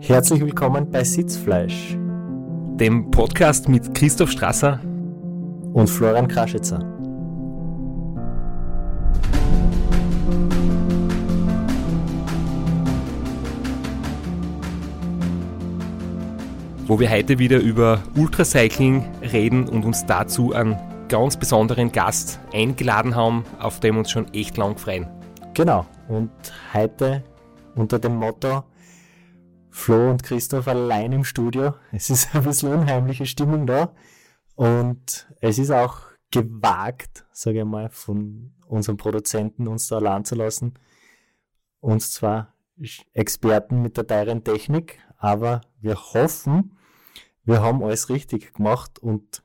Herzlich willkommen bei Sitzfleisch dem Podcast mit Christoph Strasser und Florian Kraschitzer. Wo wir heute wieder über Ultracycling reden und uns dazu einen ganz besonderen Gast eingeladen haben, auf dem uns schon echt lang freuen. Genau, und heute unter dem Motto Flo und Christoph allein im Studio. Es ist ein bisschen unheimliche Stimmung da. Und es ist auch gewagt, sage ich mal, von unseren Produzenten uns da allein zu lassen. Uns zwar Experten mit der teuren Technik, aber wir hoffen, wir haben alles richtig gemacht und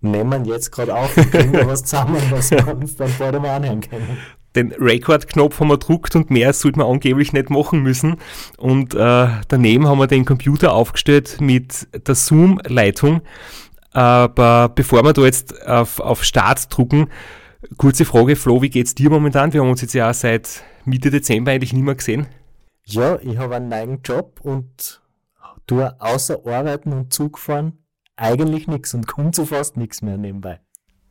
nehmen jetzt gerade auf und bringen was zusammen, was wir uns dann vor dem anhören können den Record-Knopf haben wir gedruckt und mehr sollte man angeblich nicht machen müssen. Und äh, daneben haben wir den Computer aufgestellt mit der Zoom-Leitung. Aber bevor wir da jetzt auf, auf Start drucken, kurze Frage, Flo, wie geht's dir momentan? Wir haben uns jetzt ja seit Mitte Dezember eigentlich nicht mehr gesehen. Ja, ich habe einen neuen Job und tue außer Arbeiten und Zug fahren eigentlich nichts und komme zu fast nichts mehr nebenbei.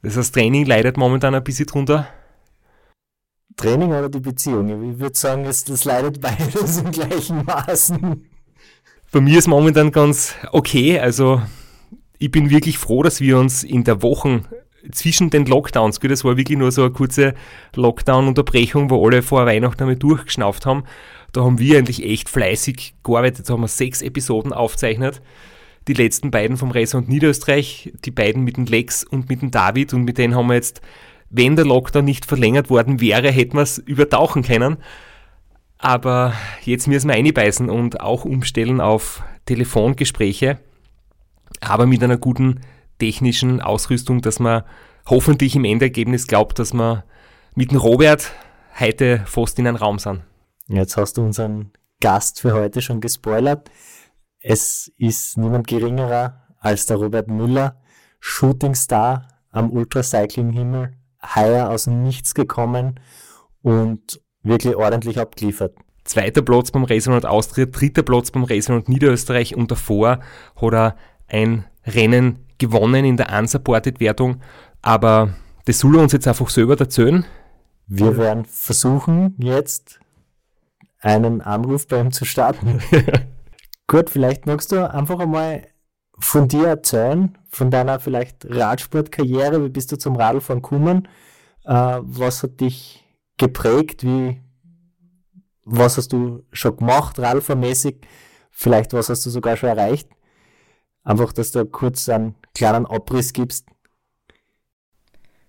Das heißt, Training leidet momentan ein bisschen drunter? Training oder die Beziehung? Ich würde sagen, es, das leidet beides in gleichen Maßen. Bei mir ist momentan ganz okay. Also ich bin wirklich froh, dass wir uns in der Woche zwischen den Lockdowns, das war wirklich nur so eine kurze Lockdown-Unterbrechung, wo alle vor Weihnachten einmal durchgeschnauft haben. Da haben wir eigentlich echt fleißig gearbeitet. Da haben wir sechs Episoden aufgezeichnet. Die letzten beiden vom Racer und Niederösterreich, die beiden mit dem Lex und mit dem David und mit denen haben wir jetzt wenn der Lockdown nicht verlängert worden wäre, hätten wir es übertauchen können. Aber jetzt müssen wir einbeißen und auch umstellen auf Telefongespräche, aber mit einer guten technischen Ausrüstung, dass man hoffentlich im Endergebnis glaubt, dass wir mit dem Robert heute fast in einem Raum sind. Jetzt hast du unseren Gast für heute schon gespoilert. Es ist niemand geringerer als der Robert Müller, Shootingstar am Ultracycling-Himmel heuer aus dem Nichts gekommen und wirklich ordentlich abgeliefert. Zweiter Platz beim Racing Austria, dritter Platz beim Racing Niederösterreich und davor hat er ein Rennen gewonnen in der Unsupported-Wertung, aber das soll er uns jetzt einfach selber erzählen. Wir werden versuchen, jetzt einen Anruf bei ihm zu starten. Gut, vielleicht magst du einfach einmal von dir erzählen, von deiner vielleicht Radsportkarriere, wie bist du zum Radlfahren gekommen? Äh, was hat dich geprägt? Wie, was hast du schon gemacht, Radlfahrmäßig? Vielleicht was hast du sogar schon erreicht? Einfach, dass du kurz einen kleinen Abriss gibst.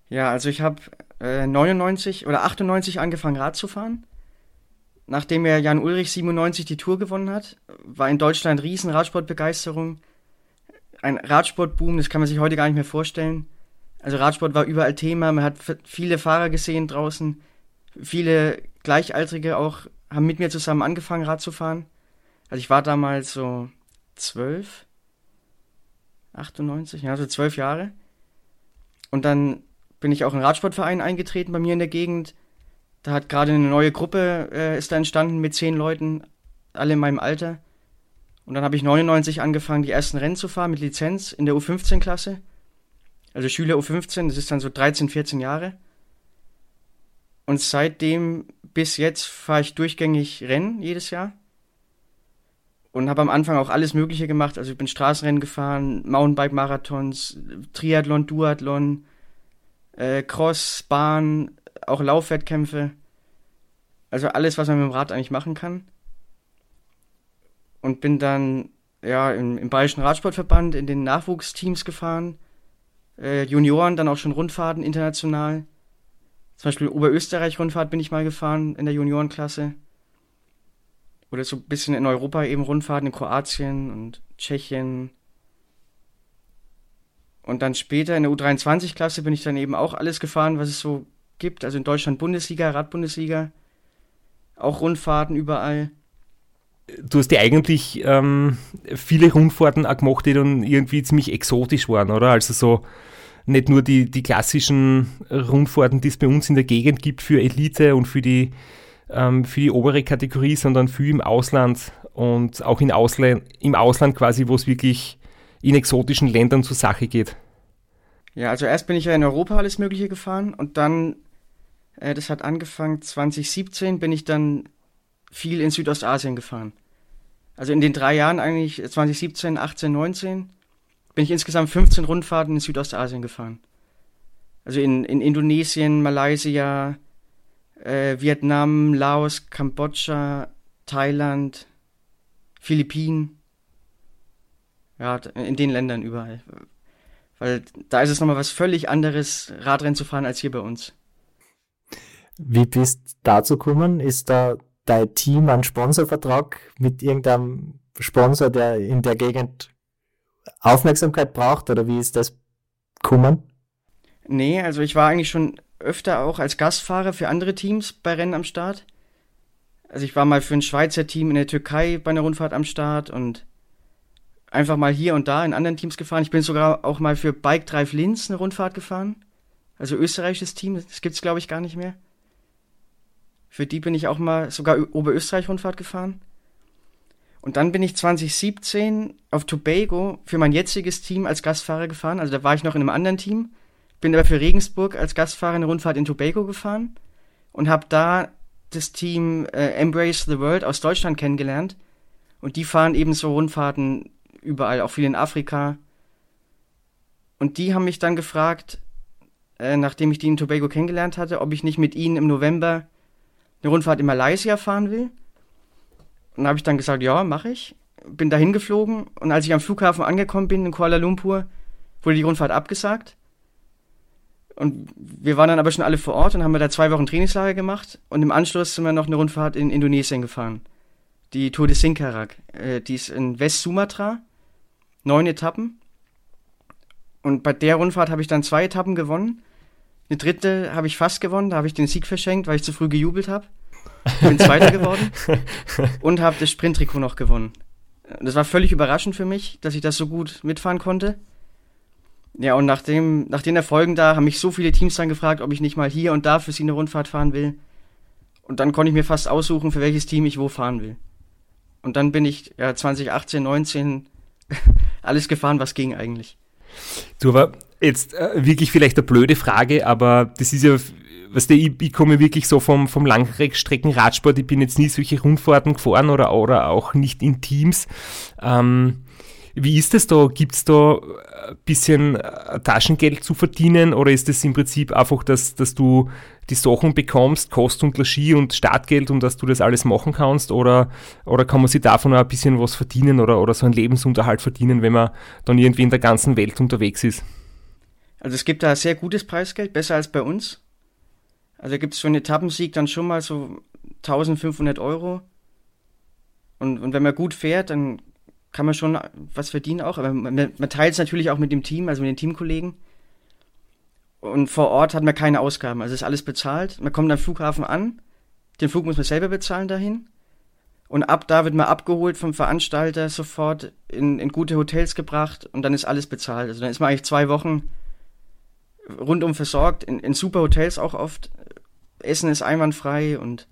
Ja, also ich habe äh, 99 oder 98 angefangen Rad zu fahren. Nachdem er Jan Ulrich 97 die Tour gewonnen hat, war in Deutschland riesen Radsportbegeisterung ein Radsportboom, das kann man sich heute gar nicht mehr vorstellen. Also Radsport war überall Thema, man hat viele Fahrer gesehen draußen, viele Gleichaltrige auch haben mit mir zusammen angefangen, Rad zu fahren. Also ich war damals so zwölf, 98, ja, so zwölf Jahre. Und dann bin ich auch in einen Radsportverein eingetreten bei mir in der Gegend. Da hat gerade eine neue Gruppe äh, ist da entstanden mit zehn Leuten, alle in meinem Alter. Und dann habe ich 99 angefangen, die ersten Rennen zu fahren mit Lizenz in der U15-Klasse. Also Schüler U15, das ist dann so 13, 14 Jahre. Und seitdem bis jetzt fahre ich durchgängig Rennen jedes Jahr. Und habe am Anfang auch alles Mögliche gemacht. Also ich bin Straßenrennen gefahren, Mountainbike-Marathons, Triathlon, Duathlon, äh, Cross, Bahn, auch Laufwettkämpfe. Also alles, was man mit dem Rad eigentlich machen kann und bin dann ja im, im Bayerischen Radsportverband in den Nachwuchsteams gefahren. Äh, Junioren, dann auch schon Rundfahrten international. Zum Beispiel Oberösterreich-Rundfahrt bin ich mal gefahren in der Juniorenklasse. Oder so ein bisschen in Europa eben Rundfahrten in Kroatien und Tschechien. Und dann später in der U23-Klasse bin ich dann eben auch alles gefahren, was es so gibt. Also in Deutschland Bundesliga, Radbundesliga. Auch Rundfahrten überall du hast ja eigentlich ähm, viele Rundfahrten auch gemacht, die dann irgendwie ziemlich exotisch waren, oder? Also so nicht nur die, die klassischen Rundfahrten, die es bei uns in der Gegend gibt für Elite und für die, ähm, für die obere Kategorie, sondern viel im Ausland und auch in Ausland, im Ausland quasi, wo es wirklich in exotischen Ländern zur Sache geht? Ja, also erst bin ich ja in Europa alles Mögliche gefahren und dann, äh, das hat angefangen 2017, bin ich dann viel in Südostasien gefahren. Also in den drei Jahren eigentlich 2017, 18, 19 bin ich insgesamt 15 Rundfahrten in Südostasien gefahren. Also in, in Indonesien, Malaysia, äh, Vietnam, Laos, Kambodscha, Thailand, Philippinen. Ja, in den Ländern überall. Weil da ist es nochmal was völlig anderes, Radrennen zu fahren, als hier bei uns. Wie bist du dazu gekommen? Ist da dein Team einen Sponsorvertrag mit irgendeinem Sponsor, der in der Gegend Aufmerksamkeit braucht oder wie ist das gekommen? Nee, also ich war eigentlich schon öfter auch als Gastfahrer für andere Teams bei Rennen am Start. Also ich war mal für ein Schweizer Team in der Türkei bei einer Rundfahrt am Start und einfach mal hier und da in anderen Teams gefahren. Ich bin sogar auch mal für Bike Drive Linz eine Rundfahrt gefahren. Also österreichisches Team, das gibt's glaube ich gar nicht mehr. Für die bin ich auch mal sogar Oberösterreich Rundfahrt gefahren. Und dann bin ich 2017 auf Tobago für mein jetziges Team als Gastfahrer gefahren. Also da war ich noch in einem anderen Team. Bin aber für Regensburg als Gastfahrer eine Rundfahrt in Tobago gefahren und habe da das Team äh, Embrace the World aus Deutschland kennengelernt. Und die fahren eben so Rundfahrten überall, auch viel in Afrika. Und die haben mich dann gefragt, äh, nachdem ich die in Tobago kennengelernt hatte, ob ich nicht mit ihnen im November eine Rundfahrt in Malaysia fahren will. Und habe ich dann gesagt, ja, mache ich. Bin dahin geflogen und als ich am Flughafen angekommen bin in Kuala Lumpur, wurde die Rundfahrt abgesagt. Und wir waren dann aber schon alle vor Ort und haben da zwei Wochen Trainingslager gemacht. Und im Anschluss sind wir noch eine Rundfahrt in Indonesien gefahren. Die Tour de Singkarak. Äh, die ist in West-Sumatra. Neun Etappen. Und bei der Rundfahrt habe ich dann zwei Etappen gewonnen. Eine dritte habe ich fast gewonnen. Da habe ich den Sieg verschenkt, weil ich zu früh gejubelt habe. Bin Zweiter geworden. Und habe das Sprinttrikot noch gewonnen. Das war völlig überraschend für mich, dass ich das so gut mitfahren konnte. Ja, und nach, dem, nach den Erfolgen da haben mich so viele Teams dann gefragt, ob ich nicht mal hier und da für sie eine Rundfahrt fahren will. Und dann konnte ich mir fast aussuchen, für welches Team ich wo fahren will. Und dann bin ich ja 2018, 19 alles gefahren, was ging eigentlich. Du, aber jetzt äh, wirklich vielleicht eine blöde Frage, aber das ist ja, was der, ich, ich komme wirklich so vom, vom Langstreckenradsport, ich bin jetzt nie solche Rundfahrten gefahren oder, oder auch nicht in Teams. Ähm, wie ist es da? Gibt es da ein bisschen äh, Taschengeld zu verdienen oder ist es im Prinzip einfach, dass, dass du die Sachen bekommst, Kost und Logis und Startgeld und dass du das alles machen kannst oder, oder kann man sich davon auch ein bisschen was verdienen oder, oder so einen Lebensunterhalt verdienen, wenn man dann irgendwie in der ganzen Welt unterwegs ist? Also es gibt da sehr gutes Preisgeld, besser als bei uns. Also gibt es für einen Etappensieg dann schon mal so 1500 Euro. Und, und wenn man gut fährt, dann kann man schon was verdienen auch, aber man, man teilt es natürlich auch mit dem Team, also mit den Teamkollegen. Und vor Ort hat man keine Ausgaben, also ist alles bezahlt. Man kommt am Flughafen an, den Flug muss man selber bezahlen dahin. Und ab da wird man abgeholt vom Veranstalter sofort in, in gute Hotels gebracht und dann ist alles bezahlt. Also dann ist man eigentlich zwei Wochen rundum versorgt, in, in super Hotels auch oft. Essen ist einwandfrei und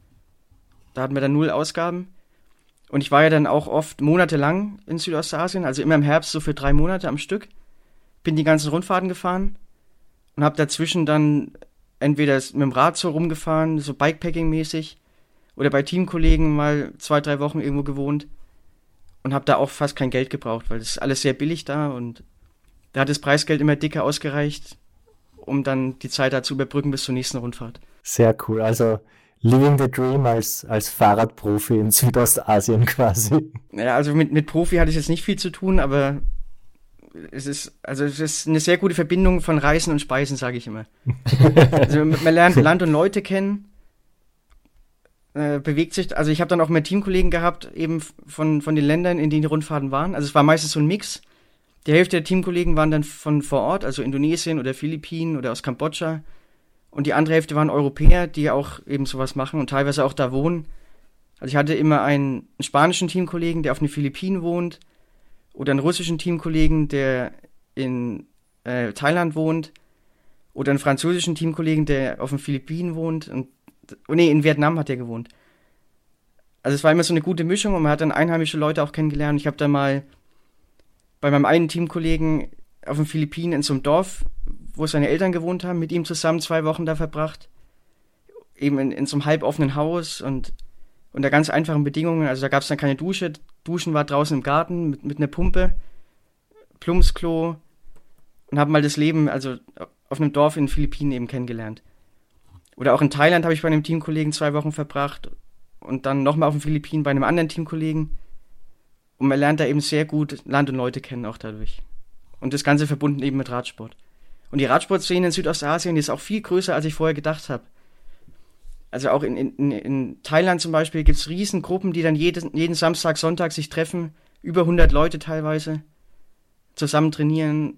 da hat man dann null Ausgaben. Und ich war ja dann auch oft monatelang in Südostasien, also immer im Herbst so für drei Monate am Stück. Bin die ganzen Rundfahrten gefahren und habe dazwischen dann entweder mit dem Rad so rumgefahren, so Bikepacking-mäßig, oder bei Teamkollegen mal zwei, drei Wochen irgendwo gewohnt und habe da auch fast kein Geld gebraucht, weil ist alles sehr billig da und da hat das Preisgeld immer dicker ausgereicht, um dann die Zeit da zu überbrücken bis zur nächsten Rundfahrt. Sehr cool. Also Living the Dream als, als Fahrradprofi in Südostasien quasi. Ja, also mit, mit Profi hatte ich jetzt nicht viel zu tun, aber es ist, also es ist eine sehr gute Verbindung von Reisen und Speisen, sage ich immer. also man lernt Land und Leute kennen, äh, bewegt sich, also ich habe dann auch mehr Teamkollegen gehabt, eben von, von den Ländern, in denen die Rundfahrten waren. Also es war meistens so ein Mix. Die Hälfte der Teamkollegen waren dann von vor Ort, also Indonesien oder Philippinen oder aus Kambodscha. Und die andere Hälfte waren Europäer, die auch eben sowas machen und teilweise auch da wohnen. Also ich hatte immer einen, spanischen Teamkollegen, der auf den Philippinen wohnt, oder einen russischen Teamkollegen, der in äh, Thailand wohnt, oder einen französischen Teamkollegen, der auf den Philippinen wohnt und oh nee, in Vietnam hat er gewohnt. also es war immer so eine gute Mischung und man hat dann einheimische Leute auch kennengelernt. Ich habe dann mal bei meinem einen Teamkollegen auf den Philippinen in so einem Dorf, wo seine Eltern gewohnt haben, mit ihm zusammen zwei Wochen da verbracht. Eben in, in so einem halboffenen Haus und unter ganz einfachen Bedingungen. Also da gab es dann keine Dusche. Duschen war draußen im Garten mit, mit einer Pumpe, Plumpsklo und habe mal das Leben, also auf einem Dorf in den Philippinen eben kennengelernt. Oder auch in Thailand habe ich bei einem Teamkollegen zwei Wochen verbracht und dann nochmal auf den Philippinen bei einem anderen Teamkollegen. Und man lernt da eben sehr gut Land und Leute kennen auch dadurch. Und das Ganze verbunden eben mit Radsport. Und die Radsportszene in Südostasien ist auch viel größer, als ich vorher gedacht habe. Also auch in, in, in Thailand zum Beispiel gibt es Riesengruppen, die dann jeden, jeden Samstag, Sonntag sich treffen. Über 100 Leute teilweise. Zusammen trainieren.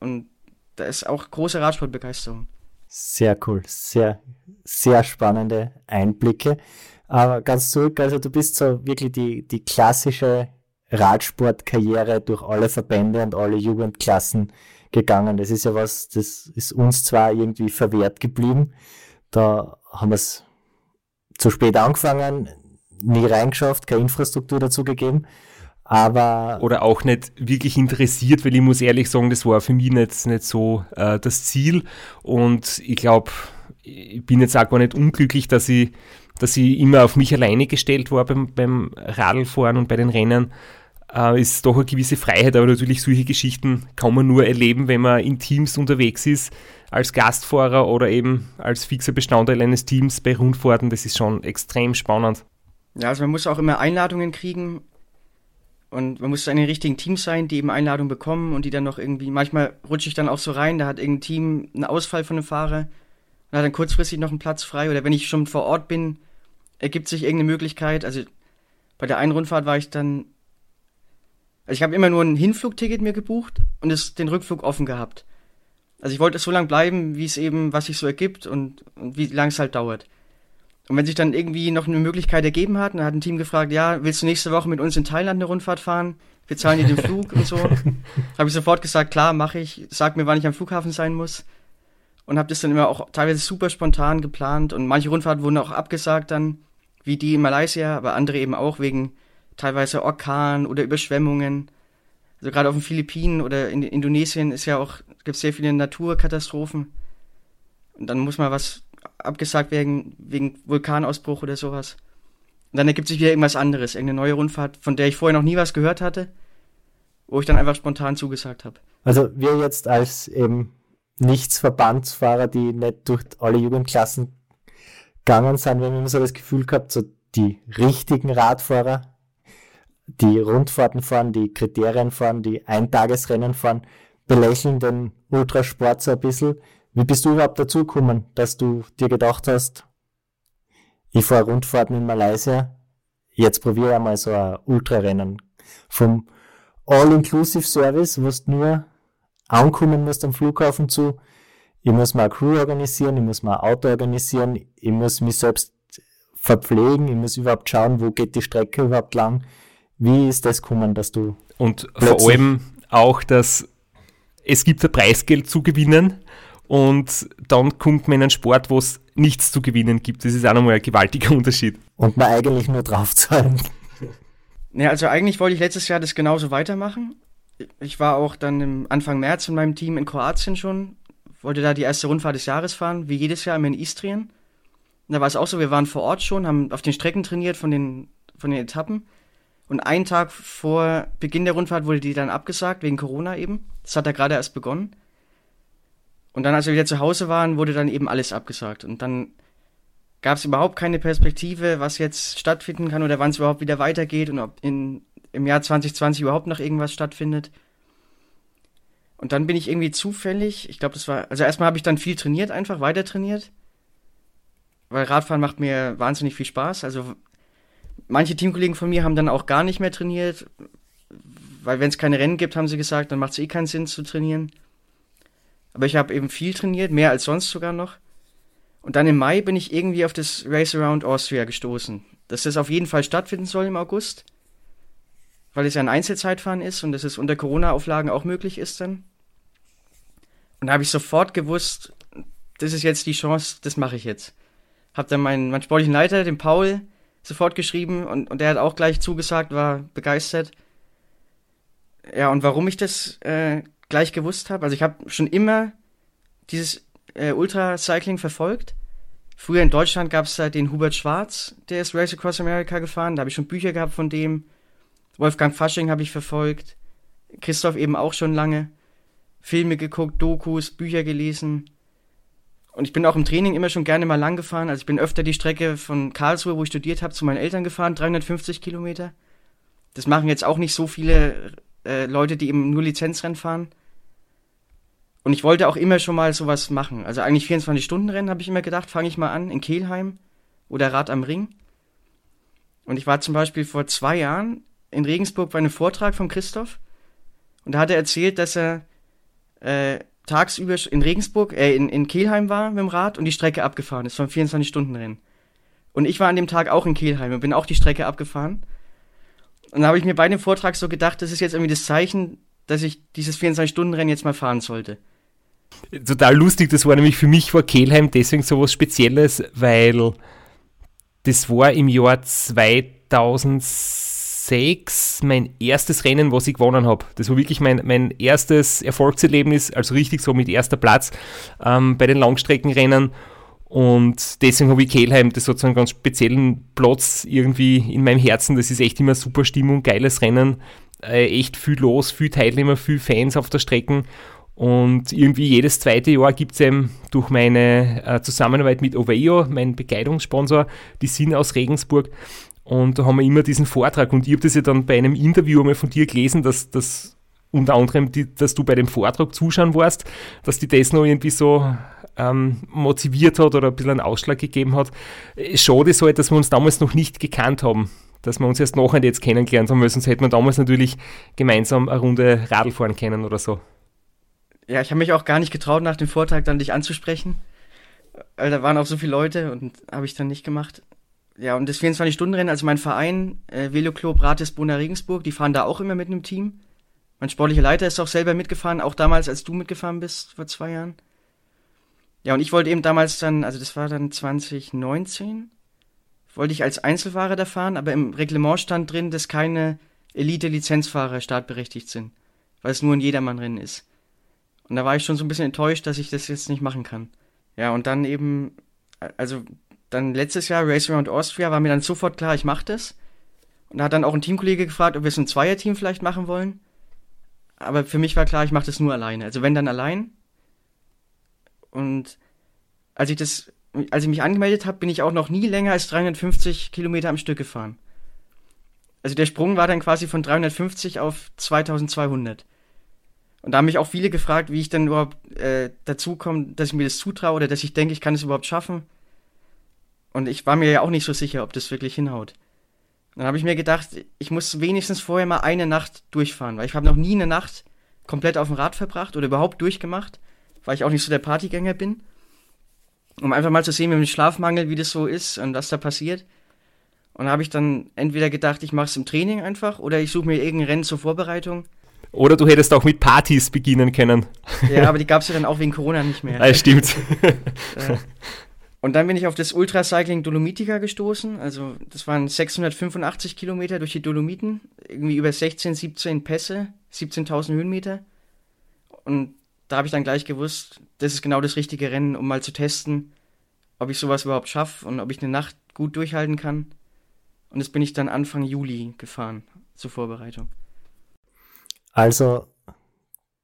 Und da ist auch große Radsportbegeisterung. Sehr cool. Sehr, sehr spannende Einblicke. Aber ganz zurück, also du bist so wirklich die, die klassische Radsportkarriere durch alle Verbände und alle Jugendklassen gegangen. Das ist ja was, das ist uns zwar irgendwie verwehrt geblieben. Da haben wir es zu spät angefangen, nie reingeschafft, keine Infrastruktur dazu gegeben. Aber oder auch nicht wirklich interessiert, weil ich muss ehrlich sagen, das war für mich nicht, nicht so äh, das Ziel. Und ich glaube, ich bin jetzt auch gar nicht unglücklich, dass ich dass ich immer auf mich alleine gestellt war beim, beim Radlfahren und bei den Rennen, äh, ist doch eine gewisse Freiheit, aber natürlich solche Geschichten kann man nur erleben, wenn man in Teams unterwegs ist, als Gastfahrer oder eben als fixer Bestandteil eines Teams bei Rundfahrten. Das ist schon extrem spannend. Ja, also man muss auch immer Einladungen kriegen und man muss in den richtigen Teams sein, die eben Einladungen bekommen und die dann noch irgendwie, manchmal rutsche ich dann auch so rein, da hat irgendein Team einen Ausfall von einem Fahrer und hat dann kurzfristig noch einen Platz frei oder wenn ich schon vor Ort bin, ergibt sich irgendeine Möglichkeit. Also bei der einen Rundfahrt war ich dann. Also ich habe immer nur ein Hinflugticket mir gebucht und es, den Rückflug offen gehabt. Also ich wollte so lange bleiben, wie es eben, was sich so ergibt und, und wie lange es halt dauert. Und wenn sich dann irgendwie noch eine Möglichkeit ergeben hat, dann hat ein Team gefragt, ja, willst du nächste Woche mit uns in Thailand eine Rundfahrt fahren? Wir zahlen dir den Flug und so. habe ich sofort gesagt, klar, mache ich. Sag mir, wann ich am Flughafen sein muss. Und habe das dann immer auch teilweise super spontan geplant. Und manche Rundfahrten wurden auch abgesagt dann wie die in Malaysia, aber andere eben auch wegen teilweise Orkan oder Überschwemmungen. Also gerade auf den Philippinen oder in Indonesien ist ja auch, gibt es sehr viele Naturkatastrophen. Und dann muss mal was abgesagt werden wegen Vulkanausbruch oder sowas. Und dann ergibt sich wieder irgendwas anderes, irgendeine neue Rundfahrt, von der ich vorher noch nie was gehört hatte, wo ich dann einfach spontan zugesagt habe. Also wir jetzt als eben Nichtsverbandsfahrer, die nicht durch alle Jugendklassen gegangen sind, wir haben immer so das Gefühl gehabt, so die richtigen Radfahrer, die Rundfahrten fahren, die Kriterien fahren, die Eintagesrennen fahren, belächeln den Ultrasport so ein bisschen. Wie bist du überhaupt dazu gekommen, dass du dir gedacht hast, ich fahre Rundfahrten in Malaysia, jetzt probiere ich einmal so ein Ultrarennen. Vom All-Inclusive-Service, wo du nur ankommen musst am Flughafen zu, ich muss mal Crew organisieren, ich muss mal Auto organisieren, ich muss mich selbst verpflegen, ich muss überhaupt schauen, wo geht die Strecke überhaupt lang. Wie ist das gekommen, dass du. Und vor allem auch, dass es gibt ein Preisgeld zu gewinnen und dann kommt man in einen Sport, wo es nichts zu gewinnen gibt. Das ist auch nochmal ein gewaltiger Unterschied. Und man eigentlich nur draufzahlen. Ja, also eigentlich wollte ich letztes Jahr das genauso weitermachen. Ich war auch dann im Anfang März in meinem Team in Kroatien schon wollte da die erste Rundfahrt des Jahres fahren, wie jedes Jahr immer in Istrien. Und da war es auch so, wir waren vor Ort schon, haben auf den Strecken trainiert von den, von den Etappen. Und einen Tag vor Beginn der Rundfahrt wurde die dann abgesagt, wegen Corona eben. Das hat da gerade erst begonnen. Und dann, als wir wieder zu Hause waren, wurde dann eben alles abgesagt. Und dann gab es überhaupt keine Perspektive, was jetzt stattfinden kann oder wann es überhaupt wieder weitergeht und ob in, im Jahr 2020 überhaupt noch irgendwas stattfindet. Und dann bin ich irgendwie zufällig, ich glaube, das war, also erstmal habe ich dann viel trainiert, einfach weiter trainiert. Weil Radfahren macht mir wahnsinnig viel Spaß. Also manche Teamkollegen von mir haben dann auch gar nicht mehr trainiert, weil wenn es keine Rennen gibt, haben sie gesagt, dann macht es eh keinen Sinn zu trainieren. Aber ich habe eben viel trainiert, mehr als sonst sogar noch. Und dann im Mai bin ich irgendwie auf das Race Around Austria gestoßen. Dass das auf jeden Fall stattfinden soll im August. Weil es ja ein Einzelzeitfahren ist und dass es unter Corona-Auflagen auch möglich ist dann. Und da habe ich sofort gewusst, das ist jetzt die Chance, das mache ich jetzt. Hab dann meinen, meinen sportlichen Leiter, den Paul, sofort geschrieben und, und der hat auch gleich zugesagt, war begeistert. Ja, und warum ich das äh, gleich gewusst habe, also ich habe schon immer dieses äh, Ultracycling verfolgt. Früher in Deutschland gab es da den Hubert Schwarz, der ist Race Across America gefahren, da habe ich schon Bücher gehabt von dem. Wolfgang Fasching habe ich verfolgt. Christoph eben auch schon lange. Filme geguckt, Dokus, Bücher gelesen. Und ich bin auch im Training immer schon gerne mal lang gefahren. Also ich bin öfter die Strecke von Karlsruhe, wo ich studiert habe, zu meinen Eltern gefahren, 350 Kilometer. Das machen jetzt auch nicht so viele äh, Leute, die eben nur Lizenzrennen fahren. Und ich wollte auch immer schon mal sowas machen. Also eigentlich 24-Stunden-Rennen habe ich immer gedacht, fange ich mal an in Kelheim oder Rad am Ring. Und ich war zum Beispiel vor zwei Jahren in Regensburg bei einem Vortrag von Christoph. Und da hat er erzählt, dass er äh, tagsüber in Regensburg, äh, in, in Kelheim war mit dem Rad und die Strecke abgefahren ist, vom 24-Stunden-Rennen. Und ich war an dem Tag auch in Kelheim und bin auch die Strecke abgefahren. Und da habe ich mir bei dem Vortrag so gedacht, das ist jetzt irgendwie das Zeichen, dass ich dieses 24-Stunden-Rennen jetzt mal fahren sollte. Total lustig, das war nämlich für mich war Kelheim deswegen so was Spezielles, weil das war im Jahr 2006 mein erstes Rennen, was ich gewonnen habe. Das war wirklich mein, mein erstes Erfolgserlebnis, also richtig so mit erster Platz ähm, bei den Langstreckenrennen. Und deswegen habe ich Kelheim, das hat so einen ganz speziellen Platz irgendwie in meinem Herzen. Das ist echt immer super Stimmung, geiles Rennen, äh, echt viel los, viel Teilnehmer, viel Fans auf der Strecke. Und irgendwie jedes zweite Jahr gibt es eben durch meine äh, Zusammenarbeit mit Oveo, mein Begleitungssponsor, die sind aus Regensburg. Und da haben wir immer diesen Vortrag. Und ich habe das ja dann bei einem Interview einmal von dir gelesen, dass das unter anderem, die, dass du bei dem Vortrag zuschauen warst, dass die das noch irgendwie so ähm, motiviert hat oder ein bisschen einen Ausschlag gegeben hat. Äh, schade ist halt, dass wir uns damals noch nicht gekannt haben, dass wir uns erst nachher jetzt kennengelernt haben, weil sonst hätten wir damals natürlich gemeinsam eine Runde Radl fahren können oder so. Ja, ich habe mich auch gar nicht getraut, nach dem Vortrag dann dich anzusprechen. Weil da waren auch so viele Leute und habe ich dann nicht gemacht. Ja, und das 24-Stunden-Rennen, also mein Verein, äh, Veloclub Ratisbona Regensburg, die fahren da auch immer mit einem Team. Mein sportlicher Leiter ist auch selber mitgefahren, auch damals, als du mitgefahren bist, vor zwei Jahren. Ja, und ich wollte eben damals dann, also das war dann 2019, wollte ich als Einzelfahrer da fahren, aber im Reglement stand drin, dass keine Elite-Lizenzfahrer startberechtigt sind, weil es nur ein Jedermann-Rennen ist. Und da war ich schon so ein bisschen enttäuscht, dass ich das jetzt nicht machen kann. Ja, und dann eben, also dann letztes Jahr Race Around Austria war mir dann sofort klar, ich mache das. Und da hat dann auch ein Teamkollege gefragt, ob wir es ein Zweierteam vielleicht machen wollen. Aber für mich war klar, ich mache das nur alleine. Also wenn dann allein. Und als ich das, als ich mich angemeldet habe, bin ich auch noch nie länger als 350 Kilometer am Stück gefahren. Also der Sprung war dann quasi von 350 auf 2200. Und da haben mich auch viele gefragt, wie ich denn überhaupt äh, dazu komme, dass ich mir das zutraue oder dass ich denke, ich kann es überhaupt schaffen. Und ich war mir ja auch nicht so sicher, ob das wirklich hinhaut. Dann habe ich mir gedacht, ich muss wenigstens vorher mal eine Nacht durchfahren, weil ich habe noch nie eine Nacht komplett auf dem Rad verbracht oder überhaupt durchgemacht, weil ich auch nicht so der Partygänger bin. Um einfach mal zu sehen, mit dem Schlafmangel, wie das so ist und was da passiert. Und da habe ich dann entweder gedacht, ich mache es im Training einfach oder ich suche mir irgendein Rennen zur Vorbereitung oder du hättest auch mit Partys beginnen können. Ja, aber die gab es ja dann auch wegen Corona nicht mehr. Ja, stimmt. Und dann bin ich auf das Ultracycling Dolomitica gestoßen. Also das waren 685 Kilometer durch die Dolomiten, irgendwie über 16, 17 Pässe, 17.000 Höhenmeter. Und da habe ich dann gleich gewusst, das ist genau das richtige Rennen, um mal zu testen, ob ich sowas überhaupt schaffe und ob ich eine Nacht gut durchhalten kann. Und das bin ich dann Anfang Juli gefahren zur Vorbereitung. Also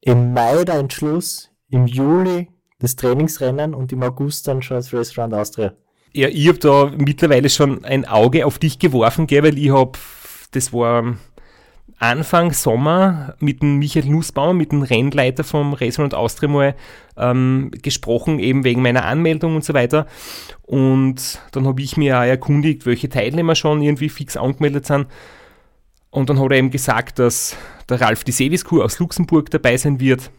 im Mai der Entschluss, im Juli das Trainingsrennen und im August dann schon das Race Round Austria. Ja, ich habe da mittlerweile schon ein Auge auf dich geworfen, gell, weil ich habe, das war Anfang Sommer mit dem Michael Nussbaumer, mit dem Rennleiter vom Race Round Austria mal ähm, gesprochen, eben wegen meiner Anmeldung und so weiter. Und dann habe ich mir auch erkundigt, welche Teilnehmer schon irgendwie fix angemeldet sind. Und dann hat er eben gesagt, dass der Ralf die Seviskur aus Luxemburg dabei sein wird,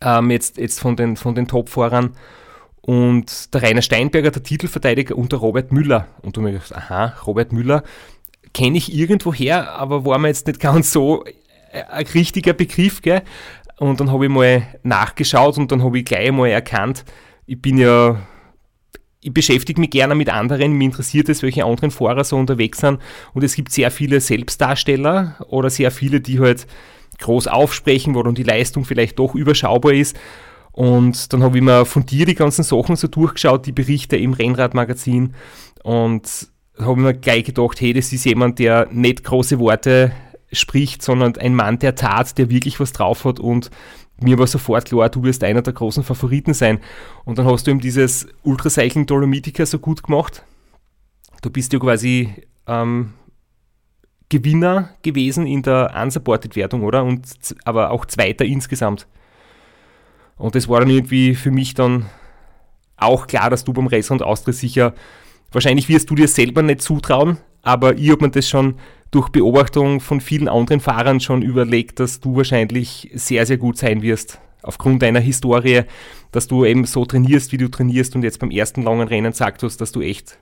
ähm, jetzt, jetzt von den, von den Top-Fahrern. Und der Rainer Steinberger, der Titelverteidiger, und der Robert Müller. Und du mir gedacht, aha, Robert Müller kenne ich irgendwo her, aber war mir jetzt nicht ganz so äh, ein richtiger Begriff, gell? Und dann habe ich mal nachgeschaut und dann habe ich gleich mal erkannt, ich bin ja ich beschäftige mich gerne mit anderen, mir interessiert es, welche anderen Fahrer so unterwegs sind und es gibt sehr viele Selbstdarsteller oder sehr viele, die halt groß aufsprechen, dann die Leistung vielleicht doch überschaubar ist und dann habe ich mir von dir die ganzen Sachen so durchgeschaut, die Berichte im Rennradmagazin und habe mir gleich gedacht, hey, das ist jemand, der nicht große Worte spricht, sondern ein Mann der Tat, der wirklich was drauf hat und mir war sofort klar, du wirst einer der großen Favoriten sein. Und dann hast du ihm dieses Ultracycling Dolomitica so gut gemacht. Du bist ja quasi ähm, Gewinner gewesen in der Unsupported-Wertung, oder? Und, aber auch Zweiter insgesamt. Und das war dann irgendwie für mich dann auch klar, dass du beim Racer und Austria sicher, wahrscheinlich wirst du dir selber nicht zutrauen, aber ich habe mir das schon durch Beobachtung von vielen anderen Fahrern schon überlegt, dass du wahrscheinlich sehr, sehr gut sein wirst. Aufgrund deiner Historie, dass du eben so trainierst, wie du trainierst und jetzt beim ersten langen Rennen sagt hast, dass du echt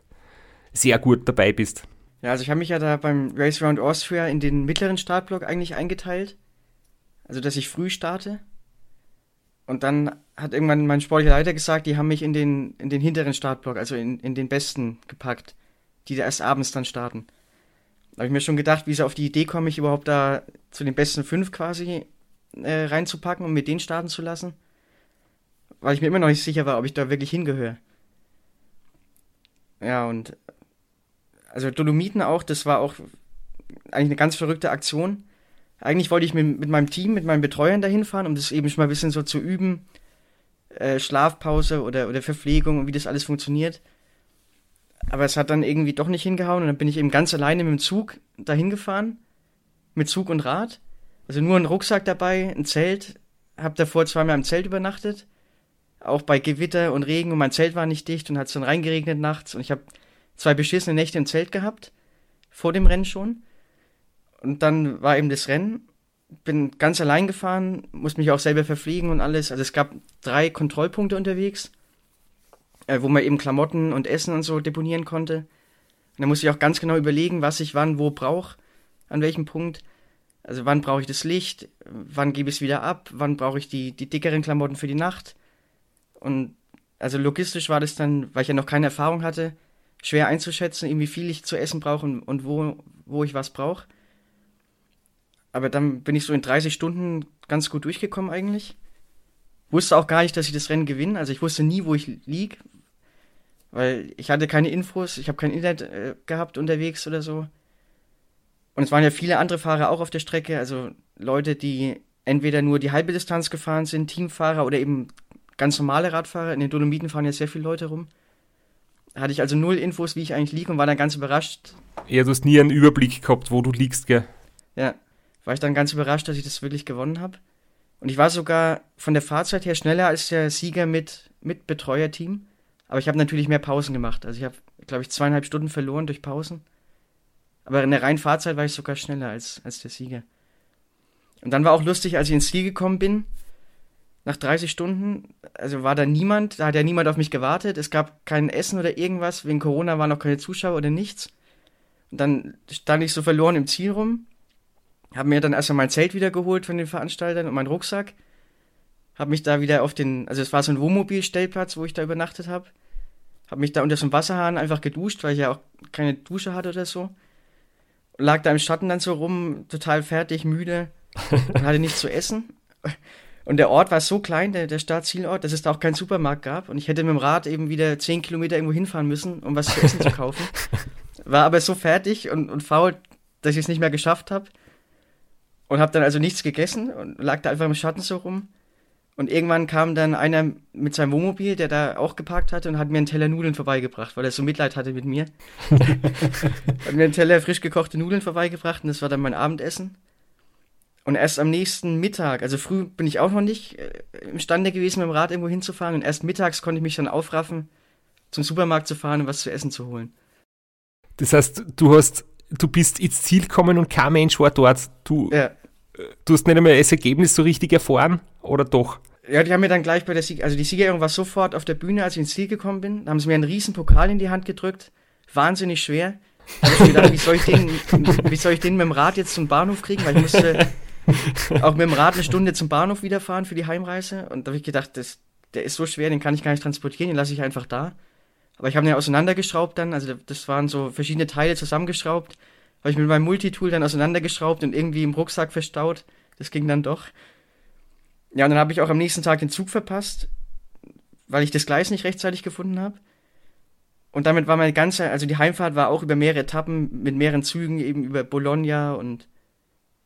sehr gut dabei bist. Ja, also ich habe mich ja da beim Race Round Austria in den mittleren Startblock eigentlich eingeteilt. Also, dass ich früh starte. Und dann hat irgendwann mein sportlicher Leiter gesagt, die haben mich in den, in den hinteren Startblock, also in, in den besten gepackt, die da erst abends dann starten. Da habe ich mir schon gedacht, wie sie auf die Idee komme, mich überhaupt da zu den besten fünf quasi äh, reinzupacken und mit denen starten zu lassen. Weil ich mir immer noch nicht sicher war, ob ich da wirklich hingehöre. Ja, und also Dolomiten auch, das war auch eigentlich eine ganz verrückte Aktion. Eigentlich wollte ich mit, mit meinem Team, mit meinen Betreuern dahin fahren, um das eben schon mal ein bisschen so zu üben. Äh, Schlafpause oder, oder Verpflegung und wie das alles funktioniert. Aber es hat dann irgendwie doch nicht hingehauen und dann bin ich eben ganz alleine mit dem Zug dahin gefahren. Mit Zug und Rad. Also nur ein Rucksack dabei, ein Zelt. Hab davor zweimal im Zelt übernachtet. Auch bei Gewitter und Regen und mein Zelt war nicht dicht und hat es dann reingeregnet nachts und ich habe zwei beschissene Nächte im Zelt gehabt. Vor dem Rennen schon. Und dann war eben das Rennen. Bin ganz allein gefahren, musste mich auch selber verfliegen und alles. Also es gab drei Kontrollpunkte unterwegs, äh, wo man eben Klamotten und Essen und so deponieren konnte. Und da musste ich auch ganz genau überlegen, was ich wann wo brauche, an welchem Punkt. Also wann brauche ich das Licht, wann gebe ich es wieder ab, wann brauche ich die, die dickeren Klamotten für die Nacht. Und also logistisch war das dann, weil ich ja noch keine Erfahrung hatte, schwer einzuschätzen, wie viel ich zu essen brauche und, und wo, wo ich was brauche. Aber dann bin ich so in 30 Stunden ganz gut durchgekommen eigentlich. Wusste auch gar nicht, dass ich das Rennen gewinne. Also ich wusste nie, wo ich lieg, weil ich hatte keine Infos, ich habe kein Internet äh, gehabt unterwegs oder so. Und es waren ja viele andere Fahrer auch auf der Strecke, also Leute, die entweder nur die halbe Distanz gefahren sind, Teamfahrer oder eben ganz normale Radfahrer. In den Dolomiten fahren ja sehr viele Leute rum. Hatte ich also null Infos, wie ich eigentlich liege und war dann ganz überrascht. Ja, du hast nie einen Überblick gehabt, wo du liegst, gell? Ja war ich dann ganz überrascht, dass ich das wirklich gewonnen habe. Und ich war sogar von der Fahrzeit her schneller als der Sieger mit, mit Betreuerteam. Aber ich habe natürlich mehr Pausen gemacht. Also ich habe, glaube ich, zweieinhalb Stunden verloren durch Pausen. Aber in der reinen Fahrzeit war ich sogar schneller als, als der Sieger. Und dann war auch lustig, als ich ins Ziel gekommen bin, nach 30 Stunden, also war da niemand, da hat ja niemand auf mich gewartet, es gab kein Essen oder irgendwas, wegen Corona waren noch keine Zuschauer oder nichts. Und dann stand ich so verloren im Ziel rum habe mir dann erstmal mein Zelt wieder geholt von den Veranstaltern und meinen Rucksack. Habe mich da wieder auf den, also es war so ein Wohnmobilstellplatz, wo ich da übernachtet habe. Habe mich da unter so einem Wasserhahn einfach geduscht, weil ich ja auch keine Dusche hatte oder so. Lag da im Schatten dann so rum, total fertig, müde und hatte nichts zu essen. Und der Ort war so klein, der, der Startzielort, dass es da auch keinen Supermarkt gab. Und ich hätte mit dem Rad eben wieder zehn Kilometer irgendwo hinfahren müssen, um was zu essen zu kaufen. War aber so fertig und, und faul, dass ich es nicht mehr geschafft habe. Und habe dann also nichts gegessen und lag da einfach im Schatten so rum. Und irgendwann kam dann einer mit seinem Wohnmobil, der da auch geparkt hatte, und hat mir einen Teller Nudeln vorbeigebracht, weil er so Mitleid hatte mit mir. hat mir einen Teller frisch gekochte Nudeln vorbeigebracht und das war dann mein Abendessen. Und erst am nächsten Mittag, also früh bin ich auch noch nicht äh, imstande gewesen, mit dem Rad irgendwo hinzufahren. Und erst mittags konnte ich mich dann aufraffen, zum Supermarkt zu fahren und was zu essen zu holen. Das heißt, du hast, du bist ins Ziel gekommen und kein Mensch war dort. Du, ja du hast nicht einmal das Ergebnis so richtig erfahren, oder doch? Ja, die haben mir dann gleich bei der Sieg also die Siegerehrung war sofort auf der Bühne, als ich ins Ziel gekommen bin. Da haben sie mir einen riesen Pokal in die Hand gedrückt. Wahnsinnig schwer. Da habe ich gedacht, wie soll ich den, wie soll ich den mit dem Rad jetzt zum Bahnhof kriegen? Weil ich musste auch mit dem Rad eine Stunde zum Bahnhof wieder für die Heimreise. Und da habe ich gedacht, das, der ist so schwer, den kann ich gar nicht transportieren, den lasse ich einfach da. Aber ich habe den auseinandergeschraubt dann, also das waren so verschiedene Teile zusammengeschraubt. Habe ich mit meinem Multitool dann auseinandergeschraubt und irgendwie im Rucksack verstaut. Das ging dann doch. Ja, und dann habe ich auch am nächsten Tag den Zug verpasst, weil ich das Gleis nicht rechtzeitig gefunden habe. Und damit war meine ganze, also die Heimfahrt war auch über mehrere Etappen mit mehreren Zügen, eben über Bologna und,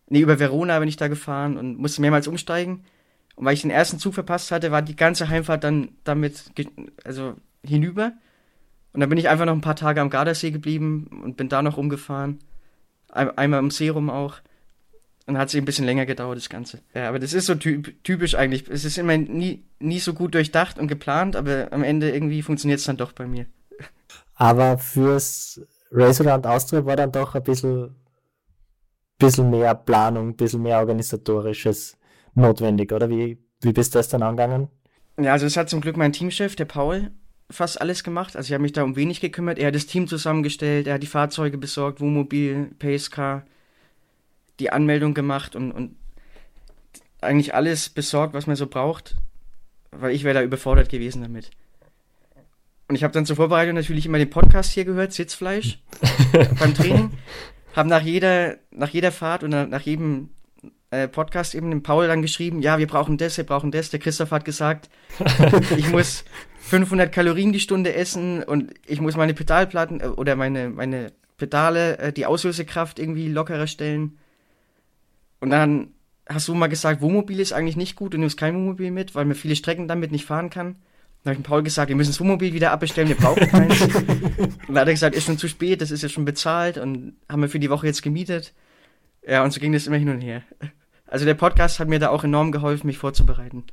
nee, über Verona bin ich da gefahren und musste mehrmals umsteigen. Und weil ich den ersten Zug verpasst hatte, war die ganze Heimfahrt dann damit, also hinüber. Und dann bin ich einfach noch ein paar Tage am Gardasee geblieben und bin da noch rumgefahren. Einmal im See rum auch. Und hat sich ein bisschen länger gedauert, das Ganze. Ja, aber das ist so typisch eigentlich. Es ist immer nie, nie so gut durchdacht und geplant, aber am Ende irgendwie funktioniert es dann doch bei mir. Aber fürs Race Around Austria war dann doch ein bisschen, bisschen mehr Planung, ein bisschen mehr organisatorisches notwendig, oder? Wie, wie bist du das dann angegangen? Ja, also es hat zum Glück mein Teamchef, der Paul, fast alles gemacht. Also ich habe mich da um wenig gekümmert. Er hat das Team zusammengestellt, er hat die Fahrzeuge besorgt, Wohnmobil, Pacecar, die Anmeldung gemacht und, und eigentlich alles besorgt, was man so braucht, weil ich wäre da überfordert gewesen damit. Und ich habe dann zur Vorbereitung natürlich immer den Podcast hier gehört, Sitzfleisch, beim Training. Habe nach jeder, nach jeder Fahrt oder nach jedem äh, Podcast eben dem Paul dann geschrieben, ja, wir brauchen das, wir brauchen das. Der Christoph hat gesagt, ich muss 500 Kalorien die Stunde essen und ich muss meine Pedalplatten äh, oder meine, meine Pedale, äh, die Auslösekraft irgendwie lockerer stellen. Und dann hast du mal gesagt, Wohnmobil ist eigentlich nicht gut, du nimmst kein Wohnmobil mit, weil man viele Strecken damit nicht fahren kann. Dann habe ich Paul gesagt, wir müssen das Wohnmobil wieder abbestellen, wir brauchen keins. und dann hat er gesagt, ist schon zu spät, das ist ja schon bezahlt und haben wir für die Woche jetzt gemietet. Ja, und so ging das immer hin und her. Also der Podcast hat mir da auch enorm geholfen, mich vorzubereiten.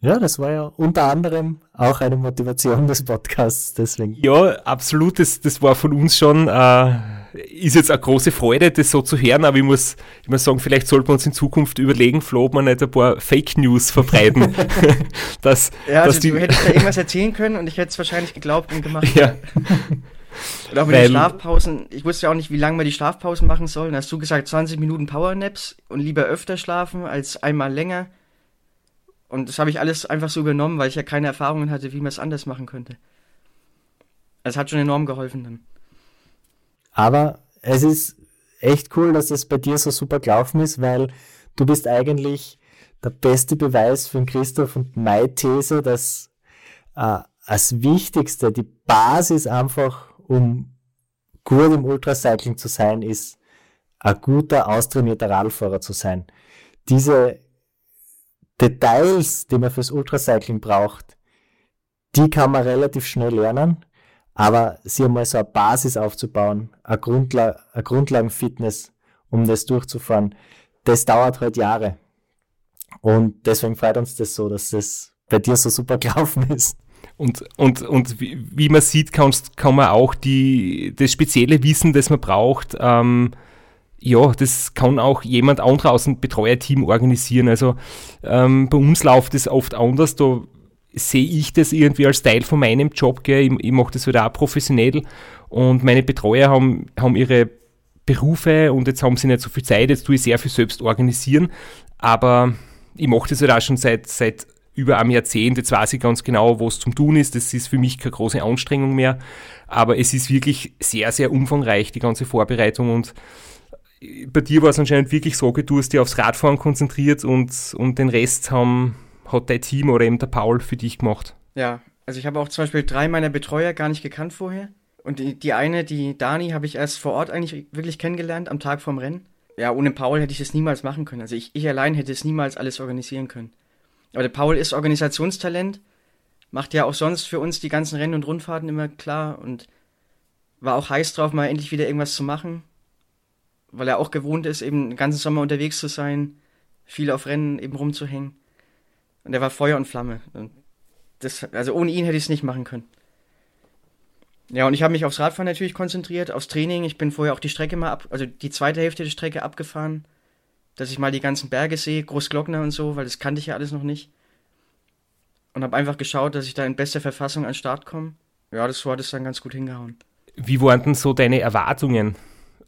Ja, das war ja unter anderem auch eine Motivation des Podcasts, deswegen. Ja, absolut, das, das war von uns schon, äh, ist jetzt eine große Freude, das so zu hören, aber ich muss, ich muss sagen, vielleicht sollten wir uns in Zukunft überlegen, Flo, ob wir nicht ein paar Fake News verbreiten. dass, ja, also dass du hättest da irgendwas erzählen können und ich hätte es wahrscheinlich geglaubt und gemacht. Ja. Und auch mit Weil, den Schlafpausen, ich wusste ja auch nicht, wie lange wir die Schlafpausen machen sollen. Hast du gesagt, 20 Minuten Powernaps und lieber öfter schlafen als einmal länger. Und das habe ich alles einfach so übernommen, weil ich ja keine Erfahrungen hatte, wie man es anders machen könnte. Es hat schon enorm geholfen dann. Aber es ist echt cool, dass es bei dir so super gelaufen ist, weil du bist eigentlich der beste Beweis für Christoph und meine These, dass äh, als Wichtigste die Basis einfach, um gut im Ultracycling zu sein, ist ein guter, austrainierter Radfahrer zu sein. Diese Details, die man fürs Ultracycling braucht, die kann man relativ schnell lernen, aber sie einmal so eine Basis aufzubauen, eine, Grundla eine Grundlagenfitness, um das durchzufahren, das dauert halt Jahre. Und deswegen freut uns das so, dass das bei dir so super gelaufen ist. Und, und, und wie, man sieht, kann, kann man auch die, das spezielle Wissen, das man braucht, ähm, ja, das kann auch jemand anderer aus dem Betreuerteam organisieren. Also ähm, bei uns läuft es oft anders. Da sehe ich das irgendwie als Teil von meinem Job. Gell. Ich, ich mache das wieder halt auch professionell und meine Betreuer haben, haben ihre Berufe und jetzt haben sie nicht so viel Zeit. Jetzt tue ich sehr viel selbst organisieren. Aber ich mache das halt auch schon seit, seit über einem Jahrzehnt. Jetzt weiß ich ganz genau, was zum tun ist. Das ist für mich keine große Anstrengung mehr. Aber es ist wirklich sehr, sehr umfangreich, die ganze Vorbereitung und bei dir war es anscheinend wirklich so, du hast dich aufs Radfahren konzentriert und, und den Rest haben, hat dein Team oder eben der Paul für dich gemacht. Ja, also ich habe auch zum Beispiel drei meiner Betreuer gar nicht gekannt vorher. Und die, die eine, die Dani, habe ich erst vor Ort eigentlich wirklich kennengelernt, am Tag vorm Rennen. Ja, ohne Paul hätte ich das niemals machen können. Also ich, ich allein hätte es niemals alles organisieren können. Aber der Paul ist Organisationstalent, macht ja auch sonst für uns die ganzen Rennen und Rundfahrten immer klar und war auch heiß drauf, mal endlich wieder irgendwas zu machen weil er auch gewohnt ist, eben den ganzen Sommer unterwegs zu sein, viel auf Rennen eben rumzuhängen. Und er war Feuer und Flamme. Und das, also ohne ihn hätte ich es nicht machen können. Ja, und ich habe mich aufs Radfahren natürlich konzentriert, aufs Training. Ich bin vorher auch die Strecke mal ab, also die zweite Hälfte der Strecke abgefahren, dass ich mal die ganzen Berge sehe, Großglockner und so, weil das kannte ich ja alles noch nicht. Und habe einfach geschaut, dass ich da in bester Verfassung an den Start komme. Ja, das war das dann ganz gut hingehauen. Wie waren denn so deine Erwartungen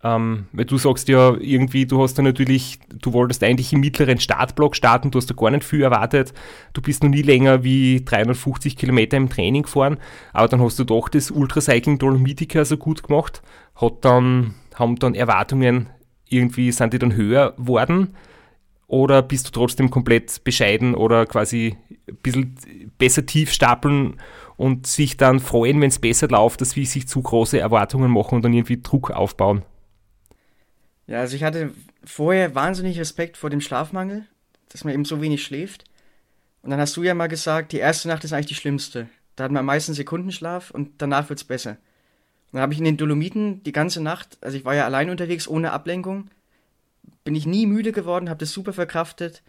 Ähm, weil du sagst ja irgendwie, du hast da natürlich, du wolltest eigentlich im mittleren Startblock starten, du hast da gar nicht viel erwartet. Du bist noch nie länger wie 350 Kilometer im Training gefahren, aber dann hast du doch das Ultracycling Dolomitica so gut gemacht. Hat dann, haben dann Erwartungen irgendwie, sind die dann höher worden? Oder bist du trotzdem komplett bescheiden oder quasi ein bisschen besser tief stapeln und sich dann freuen, wenn es besser läuft, dass wir sich zu große Erwartungen machen und dann irgendwie Druck aufbauen? Ja, also ich hatte vorher wahnsinnig Respekt vor dem Schlafmangel, dass man eben so wenig schläft. Und dann hast du ja mal gesagt, die erste Nacht ist eigentlich die schlimmste. Da hat man am meisten Sekundenschlaf und danach wird es besser. Und dann habe ich in den Dolomiten die ganze Nacht, also ich war ja allein unterwegs, ohne Ablenkung, bin ich nie müde geworden, habe das super verkraftet.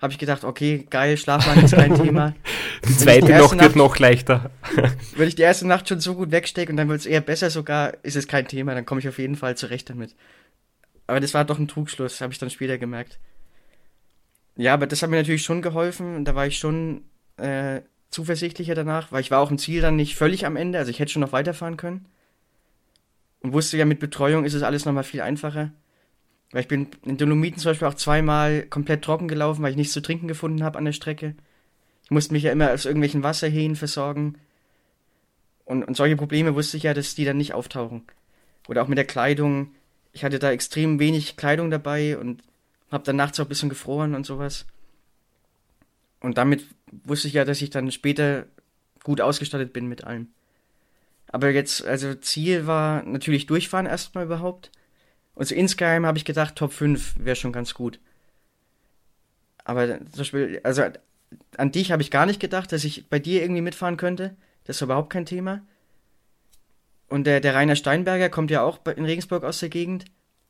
Habe ich gedacht, okay, geil, Schlafmangel ist kein Thema. Die zweite die Nacht wird noch leichter. wenn ich die erste Nacht schon so gut wegstecke und dann wird es eher besser sogar, ist es kein Thema, dann komme ich auf jeden Fall zurecht damit. Aber das war doch ein Trugschluss, habe ich dann später gemerkt. Ja, aber das hat mir natürlich schon geholfen da war ich schon äh, zuversichtlicher danach, weil ich war auch im Ziel dann nicht völlig am Ende, also ich hätte schon noch weiterfahren können. Und wusste ja, mit Betreuung ist es alles nochmal viel einfacher. Weil ich bin in Dolomiten zum Beispiel auch zweimal komplett trocken gelaufen, weil ich nichts zu trinken gefunden habe an der Strecke. Ich musste mich ja immer aus irgendwelchen Wasserhähnen versorgen. Und, und solche Probleme wusste ich ja, dass die dann nicht auftauchen. Oder auch mit der Kleidung ich hatte da extrem wenig Kleidung dabei und habe dann nachts auch ein bisschen gefroren und sowas. Und damit wusste ich ja, dass ich dann später gut ausgestattet bin mit allem. Aber jetzt, also Ziel war natürlich durchfahren erstmal überhaupt. Und so insgeheim habe ich gedacht, Top 5 wäre schon ganz gut. Aber zum Beispiel, also an dich habe ich gar nicht gedacht, dass ich bei dir irgendwie mitfahren könnte. Das war überhaupt kein Thema. Und der, der Rainer Steinberger kommt ja auch in Regensburg aus der Gegend.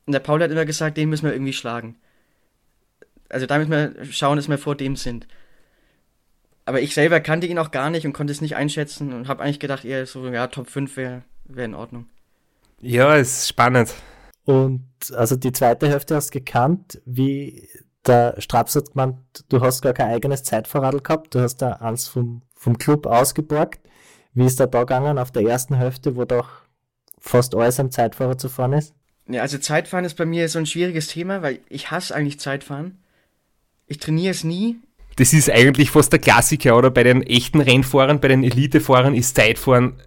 Und der Paul hat immer gesagt, den müssen wir irgendwie schlagen. Also da müssen wir schauen, dass wir vor dem sind. Aber ich selber kannte ihn auch gar nicht und konnte es nicht einschätzen und habe eigentlich gedacht, eher so, ja, Top 5 wäre wär in Ordnung. Ja, ist spannend. Und also die zweite Hälfte hast du gekannt, wie der Straps hat gemeint, du hast gar kein eigenes Zeitvorradl gehabt, du hast da eins vom, vom Club ausgeborgt. Wie ist der da gegangen auf der ersten Hälfte, wo doch fast alles am Zeitfahrer zu fahren ist? Ja, also Zeitfahren ist bei mir so ein schwieriges Thema, weil ich hasse eigentlich Zeitfahren. Ich trainiere es nie. Das ist eigentlich fast der Klassiker, oder? Bei den echten Rennfahrern, bei den Elitefahrern ist Zeitfahren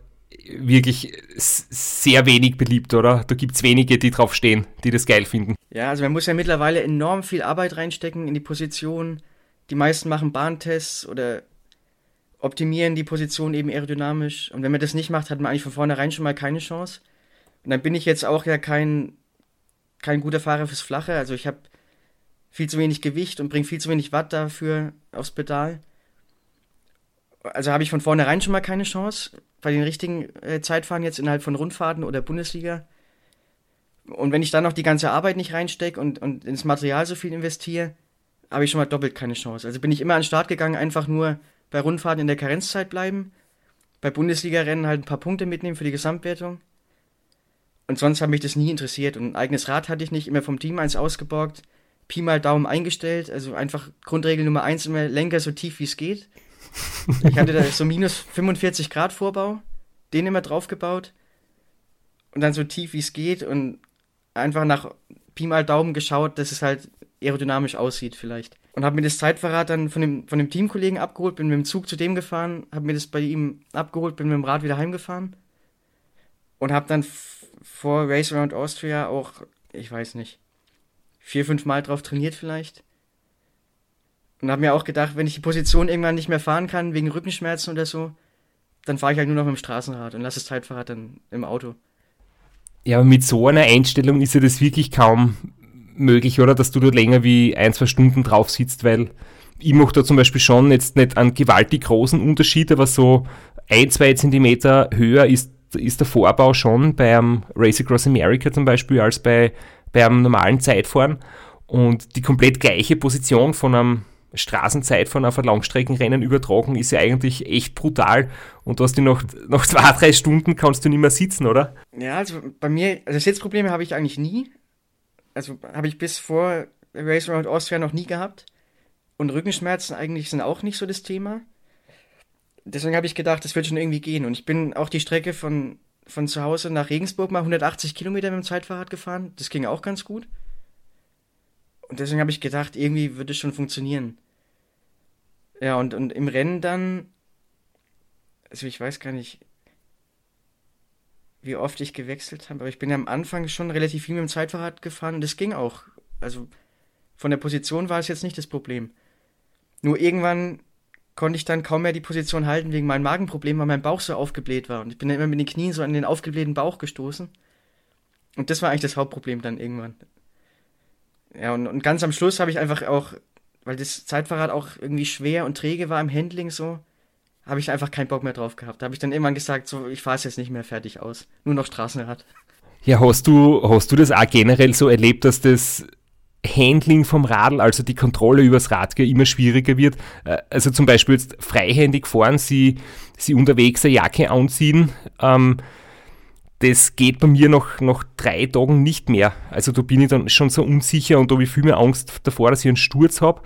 wirklich sehr wenig beliebt, oder? Da gibt es wenige, die drauf stehen, die das geil finden. Ja, also man muss ja mittlerweile enorm viel Arbeit reinstecken in die Position. Die meisten machen Bahntests oder optimieren die Position eben aerodynamisch. Und wenn man das nicht macht, hat man eigentlich von vornherein schon mal keine Chance. Und dann bin ich jetzt auch ja kein, kein guter Fahrer fürs Flache. Also ich habe viel zu wenig Gewicht und bringe viel zu wenig Watt dafür aufs Pedal. Also habe ich von vornherein schon mal keine Chance bei den richtigen äh, Zeitfahren jetzt innerhalb von Rundfahrten oder Bundesliga. Und wenn ich dann noch die ganze Arbeit nicht reinstecke und, und ins Material so viel investiere, habe ich schon mal doppelt keine Chance. Also bin ich immer an den Start gegangen, einfach nur bei Rundfahrten in der Karenzzeit bleiben, bei Bundesliga-Rennen halt ein paar Punkte mitnehmen für die Gesamtwertung. Und sonst hat mich das nie interessiert. Und ein eigenes Rad hatte ich nicht, immer vom Team eins ausgeborgt, Pi mal Daumen eingestellt, also einfach Grundregel Nummer eins, immer Lenker so tief wie es geht. Ich hatte da so minus 45 Grad Vorbau, den immer draufgebaut und dann so tief wie es geht und einfach nach Pi mal Daumen geschaut, dass es halt aerodynamisch aussieht vielleicht und habe mir das Zeitverrat dann von dem, von dem Teamkollegen abgeholt, bin mit dem Zug zu dem gefahren, habe mir das bei ihm abgeholt, bin mit dem Rad wieder heimgefahren und habe dann vor Race Around Austria auch, ich weiß nicht, vier, fünf Mal drauf trainiert vielleicht. Und habe mir auch gedacht, wenn ich die Position irgendwann nicht mehr fahren kann, wegen Rückenschmerzen oder so, dann fahre ich halt nur noch mit dem Straßenrad und lasse das Zeitfahrrad dann im Auto. Ja, aber mit so einer Einstellung ist ja das wirklich kaum möglich, oder? Dass du dort länger wie ein, zwei Stunden drauf sitzt, weil ich mache da zum Beispiel schon jetzt nicht einen gewaltig großen Unterschied, aber so ein, zwei Zentimeter höher ist, ist der Vorbau schon beim Race Across America zum Beispiel als bei, beim normalen Zeitfahren. Und die komplett gleiche Position von einem Straßenzeitfahren auf ein Langstreckenrennen übertragen, ist ja eigentlich echt brutal. Und du hast die nach, nach zwei, drei Stunden kannst du nicht mehr sitzen, oder? Ja, also bei mir, also Sitzprobleme habe ich eigentlich nie also habe ich bis vor Race Around Austria noch nie gehabt. Und Rückenschmerzen eigentlich sind auch nicht so das Thema. Deswegen habe ich gedacht, das wird schon irgendwie gehen. Und ich bin auch die Strecke von von zu Hause nach Regensburg mal 180 Kilometer mit dem Zeitfahrrad gefahren. Das ging auch ganz gut. Und deswegen habe ich gedacht, irgendwie würde es schon funktionieren. Ja, und, und im Rennen dann, also ich weiß gar nicht, wie oft ich gewechselt habe, aber ich bin ja am Anfang schon relativ viel mit dem Zeitfahrrad gefahren und das ging auch. Also von der Position war es jetzt nicht das Problem. Nur irgendwann konnte ich dann kaum mehr die Position halten wegen meinem Magenproblem, weil mein Bauch so aufgebläht war. Und ich bin dann immer mit den Knien so an den aufgeblähten Bauch gestoßen. Und das war eigentlich das Hauptproblem dann irgendwann. Ja, und, und ganz am Schluss habe ich einfach auch, weil das Zeitfahrrad auch irgendwie schwer und träge war im Handling so, habe ich einfach keinen Bock mehr drauf gehabt. Da habe ich dann irgendwann gesagt, so, ich fahre es jetzt nicht mehr fertig aus. Nur noch Straßenrad. Ja, hast du, hast du das auch generell so erlebt, dass das Handling vom Radl, also die Kontrolle übers Rad immer schwieriger wird. Äh, also zum Beispiel jetzt freihändig fahren, sie, sie unterwegs eine Jacke anziehen. Ähm, das geht bei mir nach, nach drei Tagen nicht mehr. Also da bin ich dann schon so unsicher und da habe ich viel mehr Angst davor, dass ich einen Sturz habe.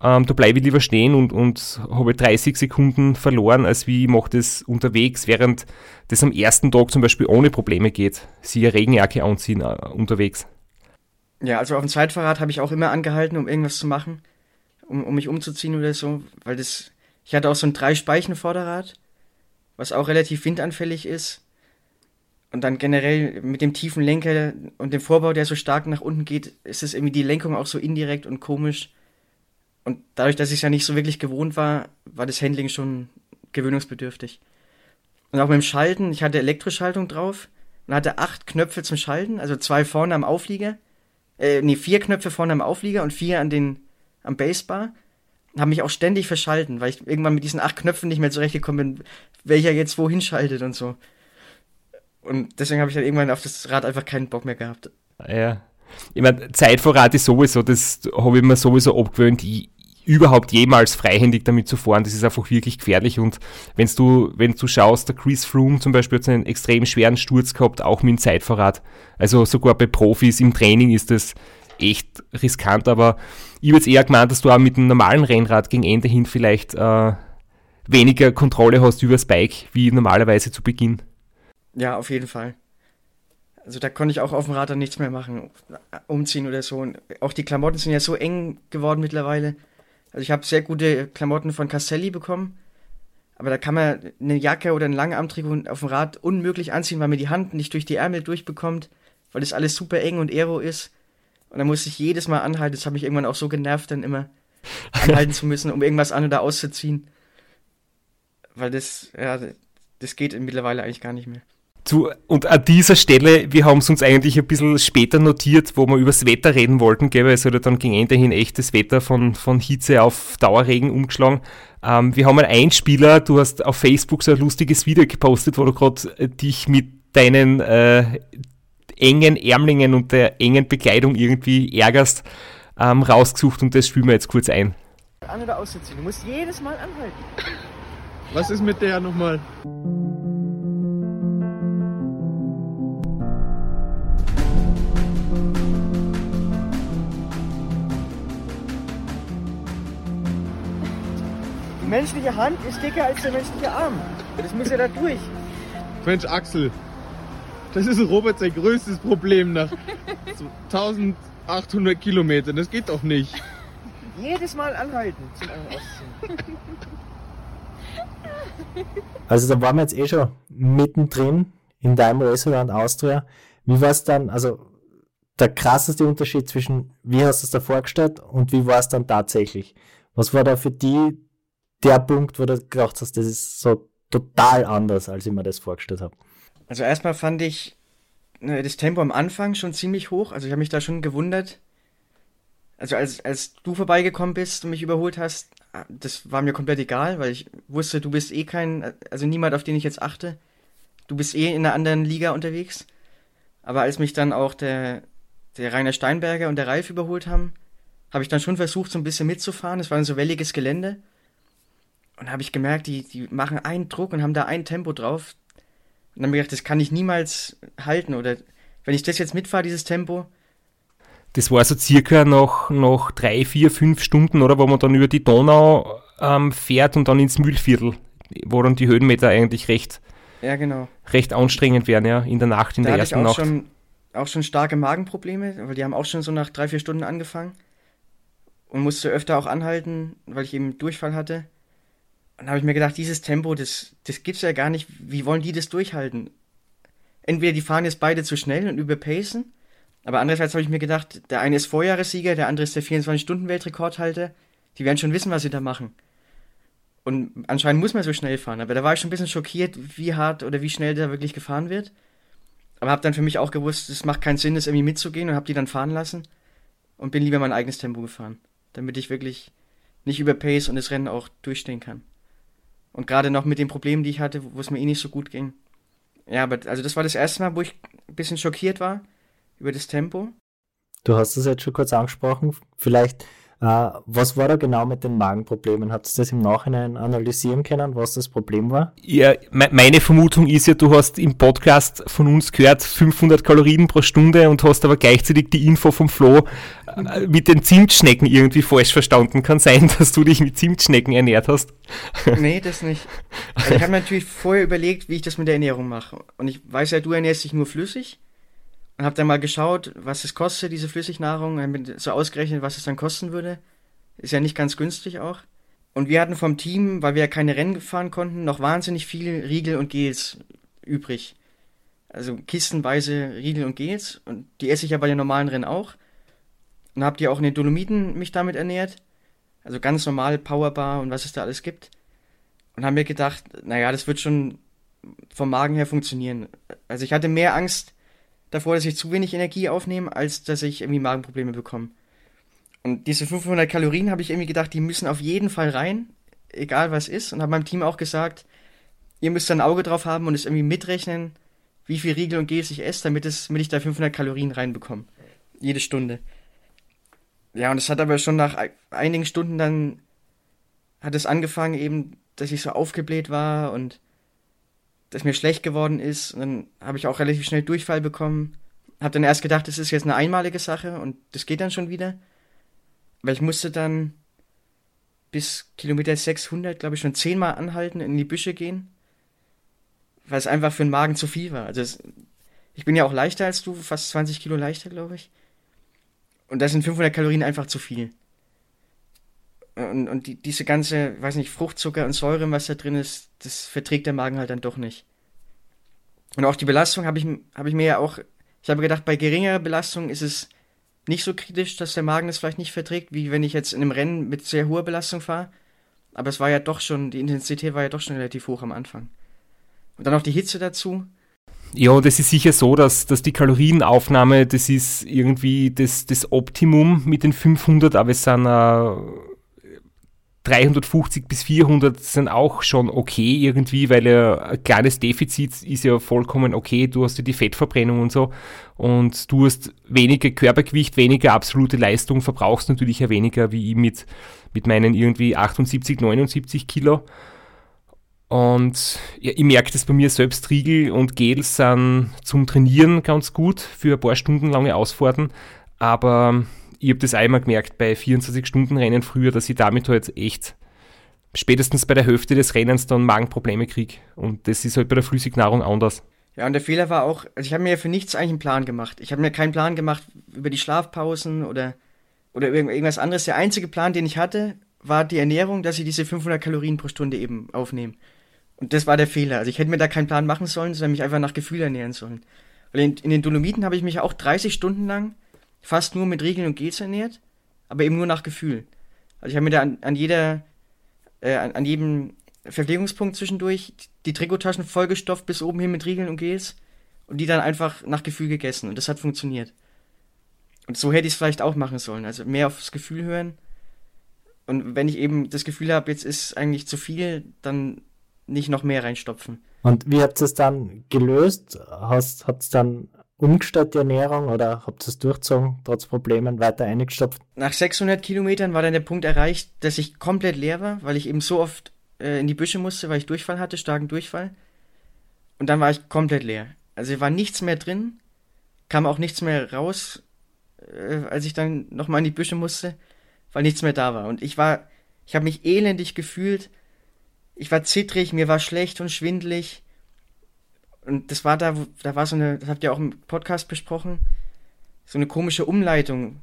Ähm, da bleibe ich lieber stehen und, und habe 30 Sekunden verloren, als wie ich mache das unterwegs, während das am ersten Tag zum Beispiel ohne Probleme geht. Sie eine Regenjacke anziehen uh, unterwegs. Ja, also auf dem Zweitfahrrad habe ich auch immer angehalten, um irgendwas zu machen, um, um mich umzuziehen oder so, weil das, ich hatte auch so ein Drei-Speichen-Vorderrad, was auch relativ windanfällig ist. Und dann generell mit dem tiefen Lenker und dem Vorbau, der so stark nach unten geht, ist es irgendwie die Lenkung auch so indirekt und komisch. Und dadurch, dass ich es ja nicht so wirklich gewohnt war, war das Handling schon gewöhnungsbedürftig. Und auch mit dem Schalten, ich hatte Elektroschaltung drauf und hatte acht Knöpfe zum Schalten, also zwei vorne am Auflieger äh, nee, vier Knöpfe vorne am Auflieger und vier an den, am Basebar. Haben mich auch ständig verschalten, weil ich irgendwann mit diesen acht Knöpfen nicht mehr zurechtgekommen bin, welcher jetzt wohin schaltet und so. Und deswegen habe ich dann irgendwann auf das Rad einfach keinen Bock mehr gehabt. Ja. Ich meine, Zeitvorrat ist sowieso, das habe ich mir sowieso abgewöhnt überhaupt jemals freihändig damit zu fahren. Das ist einfach wirklich gefährlich. Und wenn du, wenn du schaust, der Chris Froome zum Beispiel hat einen extrem schweren Sturz gehabt, auch mit dem Zeitfahrrad. Also sogar bei Profis im Training ist das echt riskant. Aber ich würde eher gemeint, dass du auch mit einem normalen Rennrad gegen Ende hin vielleicht äh, weniger Kontrolle hast über das Bike, wie normalerweise zu Beginn. Ja, auf jeden Fall. Also da konnte ich auch auf dem Rad dann nichts mehr machen, umziehen oder so. Und auch die Klamotten sind ja so eng geworden mittlerweile. Also ich habe sehr gute Klamotten von Castelli bekommen, aber da kann man eine Jacke oder einen Langarmtrikot auf dem Rad unmöglich anziehen, weil man die Hand nicht durch die Ärmel durchbekommt, weil das alles super eng und aero ist. Und dann muss ich jedes Mal anhalten. Das hat mich irgendwann auch so genervt, dann immer anhalten zu müssen, um irgendwas an oder auszuziehen. Weil das, ja, das geht mittlerweile eigentlich gar nicht mehr. Zu, und an dieser Stelle, wir haben es uns eigentlich ein bisschen später notiert, wo wir über das Wetter reden wollten, gell, weil es hat ja dann gegen Ende hin echtes Wetter von, von Hitze auf Dauerregen umgeschlagen. Ähm, wir haben einen Einspieler, du hast auf Facebook so ein lustiges Video gepostet, wo du gerade äh, dich mit deinen äh, engen Ärmlingen und der engen Bekleidung irgendwie ärgerst, ähm, rausgesucht und das spielen wir jetzt kurz ein. An- oder auszuziehen, du musst jedes Mal anhalten. Was ist mit der nochmal? Die menschliche Hand ist dicker als der menschliche Arm. Das muss ja da durch. Mensch, Axel, das ist Robert sein größtes Problem nach 1800 Kilometern. Das geht doch nicht. Jedes Mal anhalten zum Ausziehen. Also da waren wir jetzt eh schon mittendrin in deinem Restaurant Austria. Wie war es dann, also der krasseste Unterschied zwischen wie hast du es da vorgestellt und wie war es dann tatsächlich? Was war da für die der Punkt, wo du gedacht hast, das ist so total anders, als ich mir das vorgestellt habe? Also erstmal fand ich äh, das Tempo am Anfang schon ziemlich hoch. Also ich habe mich da schon gewundert. Also als, als du vorbeigekommen bist und mich überholt hast, ah, das war mir komplett egal, weil ich wusste, du bist eh kein, also niemand, auf den ich jetzt achte. Du bist eh in einer anderen Liga unterwegs. Aber als mich dann auch der, der Rainer Steinberger und der Ralf überholt haben, habe ich dann schon versucht, so ein bisschen mitzufahren. Es war ein so welliges Gelände. Und habe ich gemerkt, die, die machen einen Druck und haben da ein Tempo drauf. Und dann habe ich gedacht, das kann ich niemals halten. Oder wenn ich das jetzt mitfahre, dieses Tempo, Das war so circa nach, nach drei, vier, fünf Stunden, oder, wo man dann über die Donau ähm, fährt und dann ins Mühlviertel, wo dann die Höhenmeter eigentlich recht, ja, genau. recht anstrengend werden, ja, in der Nacht, in da der ersten auch Nacht. schon, auch schon starke Magenprobleme, weil die haben auch schon so nach drei, vier Stunden angefangen. Und musste öfter auch anhalten, weil ich eben Durchfall hatte. Und habe ich mir gedacht, dieses Tempo, das, das gibt's ja gar nicht. Wie wollen die das durchhalten? Entweder die fahren jetzt beide zu schnell und überpacen, aber andererseits habe ich mir gedacht, der eine ist Vorjahressieger, der andere ist der 24-Stunden-Weltrekordhalter. Die werden schon wissen, was sie da machen. Und anscheinend muss man so schnell fahren. Aber da war ich schon ein bisschen schockiert, wie hart oder wie schnell da wirklich gefahren wird. Aber habe dann für mich auch gewusst, es macht keinen Sinn, das irgendwie mitzugehen und habe die dann fahren lassen und bin lieber mein eigenes Tempo gefahren, damit ich wirklich nicht überpace und das Rennen auch durchstehen kann. Und gerade noch mit den Problemen, die ich hatte, wo es mir eh nicht so gut ging. Ja, aber also das war das erste Mal, wo ich ein bisschen schockiert war über das Tempo. Du hast es jetzt schon kurz angesprochen. Vielleicht, was war da genau mit den Magenproblemen? Habt ihr das im Nachhinein analysieren können, was das Problem war? Ja, me meine Vermutung ist ja, du hast im Podcast von uns gehört 500 Kalorien pro Stunde und hast aber gleichzeitig die Info vom Flo äh, mit den Zimtschnecken irgendwie falsch verstanden. Kann sein, dass du dich mit Zimtschnecken ernährt hast. Nee, das nicht. Also ich habe mir natürlich vorher überlegt, wie ich das mit der Ernährung mache. Und ich weiß ja, du ernährst dich nur flüssig. Und habe dann mal geschaut, was es kostet, diese Flüssignahrung. Hab mir so ausgerechnet, was es dann kosten würde. Ist ja nicht ganz günstig auch. Und wir hatten vom Team, weil wir ja keine Rennen fahren konnten, noch wahnsinnig viel Riegel und Gels übrig. Also kistenweise Riegel und Gels. Und die esse ich ja bei den normalen Rennen auch. Und habe die auch in den Dolomiten mich damit ernährt. Also ganz normal Powerbar und was es da alles gibt. Und haben mir gedacht, naja, das wird schon vom Magen her funktionieren. Also ich hatte mehr Angst davor, dass ich zu wenig Energie aufnehme, als dass ich irgendwie Magenprobleme bekomme. Und diese 500 Kalorien habe ich irgendwie gedacht, die müssen auf jeden Fall rein, egal was ist. Und habe meinem Team auch gesagt, ihr müsst ein Auge drauf haben und es irgendwie mitrechnen, wie viel Riegel und Gels ich esse, damit, es, damit ich da 500 Kalorien reinbekomme. Jede Stunde. Ja, und es hat aber schon nach ei- einigen Stunden dann, hat es angefangen eben, dass ich so aufgebläht war und dass mir schlecht geworden ist. Und dann habe ich auch relativ schnell Durchfall bekommen. Habe dann erst gedacht, das ist jetzt eine einmalige Sache und das geht dann schon wieder. Aber ich musste dann bis Kilometer 600, glaube ich, schon zehnmal anhalten, in die Büsche gehen, weil es einfach für den Magen zu viel war. Also es, ich bin ja auch leichter als du, fast 20 Kilo leichter, glaube ich. Und da sind 500 Kalorien einfach zu viel. Und, und die, diese ganze, weiß nicht, Fruchtzucker und Säure, was da drin ist, das verträgt der Magen halt dann doch nicht. Und auch die Belastung habe ich, habe ich mir ja auch, ich habe gedacht, bei geringerer Belastung ist es nicht so kritisch, dass der Magen das vielleicht nicht verträgt, wie wenn ich jetzt in einem Rennen mit sehr hoher Belastung fahre. Aber es war ja doch schon, die Intensität war ja doch schon relativ hoch am Anfang. Und dann noch die Hitze dazu. Ja, es ist sicher so, dass, dass die Kalorienaufnahme, das ist irgendwie das, das Optimum mit den 500, aber es sind äh, 350 bis 400 sind auch schon okay irgendwie, weil ein kleines Defizit ist ja vollkommen okay. Du hast ja die Fettverbrennung und so und du hast weniger Körpergewicht, weniger absolute Leistung, verbrauchst natürlich ja weniger wie ich mit, mit meinen irgendwie 78, 79 Kilo. Und ja, ich merke das bei mir selbst, Riegel und Gels sind zum Trainieren ganz gut für ein paar Stunden lange Ausfahrten, aber ich habe das einmal gemerkt bei 24-Stunden-Rennen früher, dass ich damit halt echt spätestens bei der Hälfte des Rennens dann Magenprobleme kriege. Und das ist halt bei der Flüssignahrung anders. Ja, und der Fehler war auch, also ich habe mir ja für nichts eigentlich einen Plan gemacht. Ich habe mir keinen Plan gemacht über die Schlafpausen oder, oder irgend- irgendwas anderes. Der einzige Plan, den ich hatte, war die Ernährung, dass ich diese 500 Kalorien pro Stunde eben aufnehme. Und das war der Fehler. Also ich hätte mir da keinen Plan machen sollen, sondern mich einfach nach Gefühl ernähren sollen. Weil in, in den Dolomiten habe ich mich auch 30 Stunden lang fast nur mit Riegeln und Gels ernährt, aber eben nur nach Gefühl. Also ich habe mir da an, an jeder, äh, an, an jedem Verpflegungspunkt zwischendurch die Trikottaschen vollgestopft bis oben hin mit Riegeln und Gels und die dann einfach nach Gefühl gegessen und das hat funktioniert. Und so hätte ich es vielleicht auch machen sollen, also mehr aufs Gefühl hören. Und wenn ich eben das Gefühl habe, jetzt ist eigentlich zu viel, dann nicht noch mehr reinstopfen. Und wie habt ihr es dann gelöst? Hast, ihr dann umgestellt die Ernährung oder habt ihr es durchgezogen, trotz Problemen weiter eingestopft? Nach 600 Kilometern war dann der Punkt erreicht, dass ich komplett leer war, weil ich eben so oft äh, in die Büsche musste, weil ich Durchfall hatte, starken Durchfall. Und dann war ich komplett leer. Also war nichts mehr drin, kam auch nichts mehr raus, äh, als ich dann nochmal in die Büsche musste, weil nichts mehr da war. Und ich war, ich habe mich elendig gefühlt. Ich war zittrig, mir war schlecht und schwindelig. Und das war da, da war so eine, das habt ihr auch im Podcast besprochen, so eine komische Umleitung,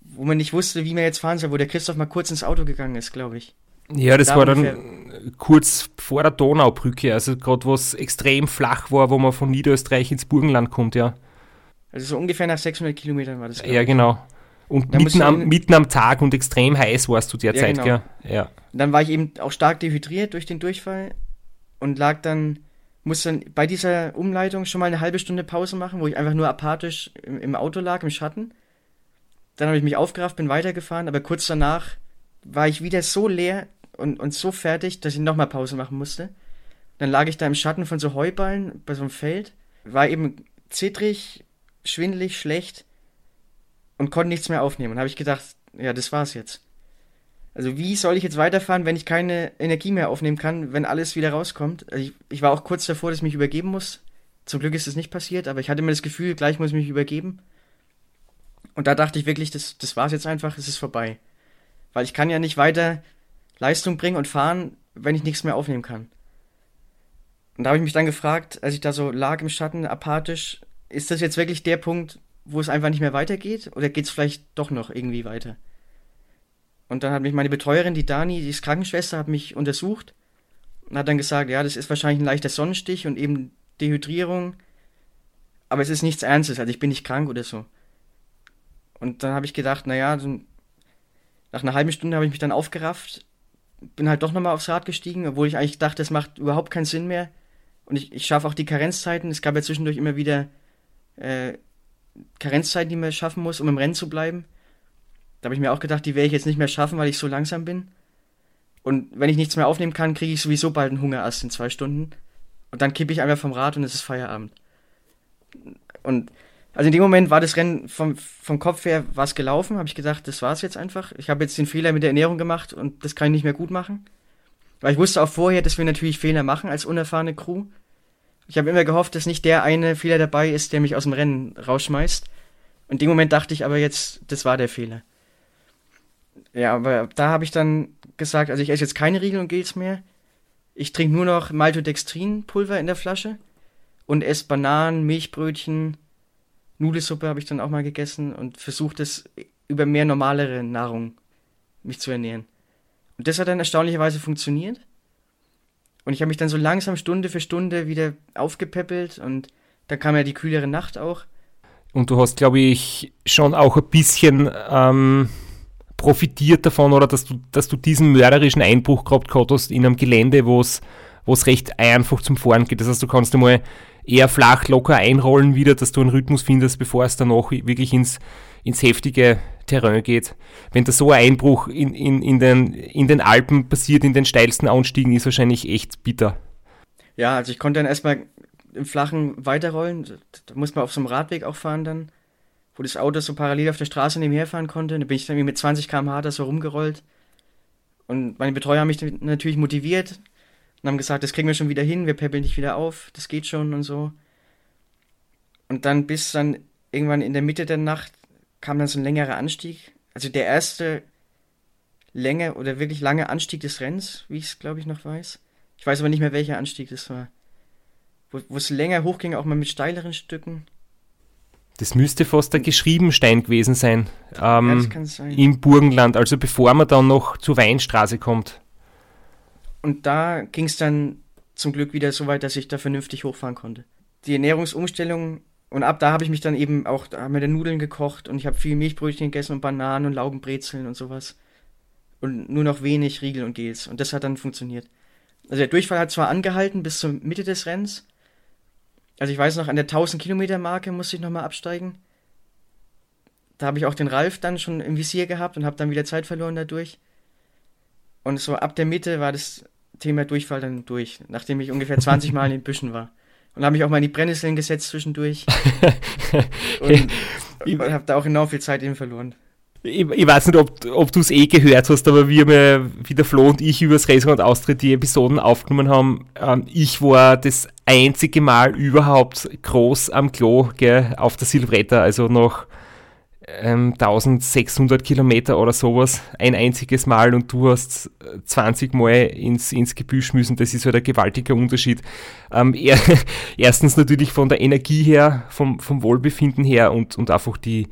wo man nicht wusste, wie man jetzt fahren soll, wo der Christoph mal kurz ins Auto gegangen ist, glaube ich. Ja, das Da war dann kurz vor der Donaubrücke, also gerade was extrem flach war, wo man von Niederösterreich ins Burgenland kommt, ja. Also so ungefähr nach 600 Kilometern war das. Ja, genau. Und mitten am, mitten am Tag und extrem heiß warst du Ja, derzeit, genau. gell? Ja. Und dann war ich eben auch stark dehydriert durch den Durchfall und lag dann, musste dann bei dieser Umleitung schon mal eine halbe Stunde Pause machen, wo ich einfach nur apathisch im, im Auto lag, im Schatten. Dann habe ich mich aufgerafft, bin weitergefahren, aber kurz danach war ich wieder so leer und, und so fertig, dass ich nochmal Pause machen musste. Dann lag ich da im Schatten von so Heuballen bei so einem Feld, war eben zittrig, schwindelig, schlecht und konnte nichts mehr aufnehmen. Und habe ich gedacht, ja, das war's jetzt. Also wie soll ich jetzt weiterfahren, wenn ich keine Energie mehr aufnehmen kann, wenn alles wieder rauskommt? Also ich, ich war auch kurz davor, dass ich mich übergeben muss. Zum Glück ist es nicht passiert, aber ich hatte immer das Gefühl, gleich muss ich mich übergeben. Und da dachte ich wirklich, das, das war's jetzt einfach, es ist vorbei. Weil ich kann ja nicht weiter Leistung bringen und fahren, wenn ich nichts mehr aufnehmen kann. Und da habe ich mich dann gefragt, als ich da so lag im Schatten, apathisch, ist das jetzt wirklich der Punkt, wo es einfach nicht mehr weitergeht? Oder geht es vielleicht doch noch irgendwie weiter? Und dann hat mich meine Betreuerin, die Dani, die ist Krankenschwester, hat mich untersucht und hat dann gesagt, ja, das ist wahrscheinlich ein leichter Sonnenstich und eben Dehydrierung, aber es ist nichts Ernstes, also ich bin nicht krank oder so. Und dann habe ich gedacht, naja, nach einer halben Stunde habe ich mich dann aufgerafft, bin halt doch nochmal aufs Rad gestiegen, obwohl ich eigentlich dachte, es macht überhaupt keinen Sinn mehr. Und ich, ich schaffe auch die Karenzzeiten. Es gab ja zwischendurch immer wieder äh, Karenzzeiten, die man schaffen muss, um im Rennen zu bleiben. Da habe ich mir auch gedacht, die werde ich jetzt nicht mehr schaffen, weil ich so langsam bin. Und wenn ich nichts mehr aufnehmen kann, kriege ich sowieso bald einen Hungerast in zwei Stunden. Und dann kippe ich einfach vom Rad und es ist Feierabend. Und also in dem Moment war das Rennen vom, vom Kopf her was gelaufen, habe ich gedacht, das war's jetzt einfach. Ich habe jetzt den Fehler mit der Ernährung gemacht und das kann ich nicht mehr gut machen. Weil ich wusste auch vorher, dass wir natürlich Fehler machen als unerfahrene Crew. Ich habe immer gehofft, dass nicht der eine Fehler dabei ist, der mich aus dem Rennen rausschmeißt. Und in dem Moment dachte ich aber jetzt, das war der Fehler. Ja, aber da habe ich dann gesagt, also ich esse jetzt keine Riegel und Gels mehr. Ich trinke nur noch Maltodextrin-Pulver in der Flasche und esse Bananen, Milchbrötchen, Nudelsuppe habe ich dann auch mal gegessen und versucht es über mehr normalere Nahrung mich zu ernähren. Und das hat dann erstaunlicherweise funktioniert. Und ich habe mich dann so langsam Stunde für Stunde wieder aufgepäppelt und dann kam ja die kühlere Nacht auch. Und du hast, glaube ich, schon auch ein bisschen ähm, profitiert davon, oder dass du, dass du diesen mörderischen Einbruch gehabt gehabt hast in einem Gelände, wo es wo es recht einfach zum Fahren geht. Das heißt, du kannst einmal eher flach, locker einrollen wieder, dass du einen Rhythmus findest, bevor es danach wirklich ins, ins heftige Terrain geht. Wenn da so ein Einbruch in, in, in, den, in den Alpen passiert, in den steilsten Anstiegen, ist wahrscheinlich echt bitter. Ja, also ich konnte dann erstmal im Flachen weiterrollen. Da muss man auf so einem Radweg auch fahren dann, wo das Auto so parallel auf der Straße nebenher fahren konnte. Da bin ich dann mit 20 km/h da so rumgerollt. Und meine Betreuer haben mich natürlich motiviert und haben gesagt, das kriegen wir schon wieder hin, wir peppeln dich wieder auf, das geht schon und so. Und dann bis dann irgendwann in der Mitte der Nacht kam dann so ein längerer Anstieg. Also der erste Länge oder wirklich lange Anstieg des Rennens, wie ich es glaube ich noch weiß. Ich weiß aber nicht mehr, welcher Anstieg das war. Wo es länger hochging, auch mal mit steileren Stücken. Das müsste fast der Geschriebenstein gewesen sein. Ähm, ja, sein. Im Burgenland, also bevor man dann noch zur Weinstraße kommt. Und da ging es dann zum Glück wieder so weit, dass ich da vernünftig hochfahren konnte. Die Ernährungsumstellung und ab da habe ich mich dann eben auch, da haben wir dann Nudeln gekocht und ich habe viel Milchbrötchen gegessen und Bananen und Laugenbrezeln und sowas. Und nur noch wenig Riegel und Gels. Und das hat dann funktioniert. Also der Durchfall hat zwar angehalten bis zur Mitte des Rennens. Also ich weiß noch, an der 1000 Kilometer Marke musste ich nochmal absteigen. Da habe ich auch den Ralf dann schon im Visier gehabt und habe dann wieder Zeit verloren dadurch. Und so ab der Mitte war das Thema Durchfall dann durch, nachdem ich ungefähr 20 Mal in den Büschen war. Und habe mich auch mal in die Brennnesseln gesetzt zwischendurch. und und habe da auch enorm viel Zeit eben verloren. Ich, ich weiß nicht, ob, ob du es eh gehört hast, aber wir haben ja, wie der Flo und ich übers Restaurant Austritt die Episoden aufgenommen haben, ähm, ich war das einzige Mal überhaupt groß am Klo, gell, auf der Silvretta, also nach ähm, 1600 Kilometer oder sowas ein einziges Mal und du hast 20 Mal ins, ins Gebüsch müssen. Das ist halt ein gewaltiger Unterschied. Ähm, er, erstens natürlich von der Energie her, vom, vom Wohlbefinden her und, und einfach die,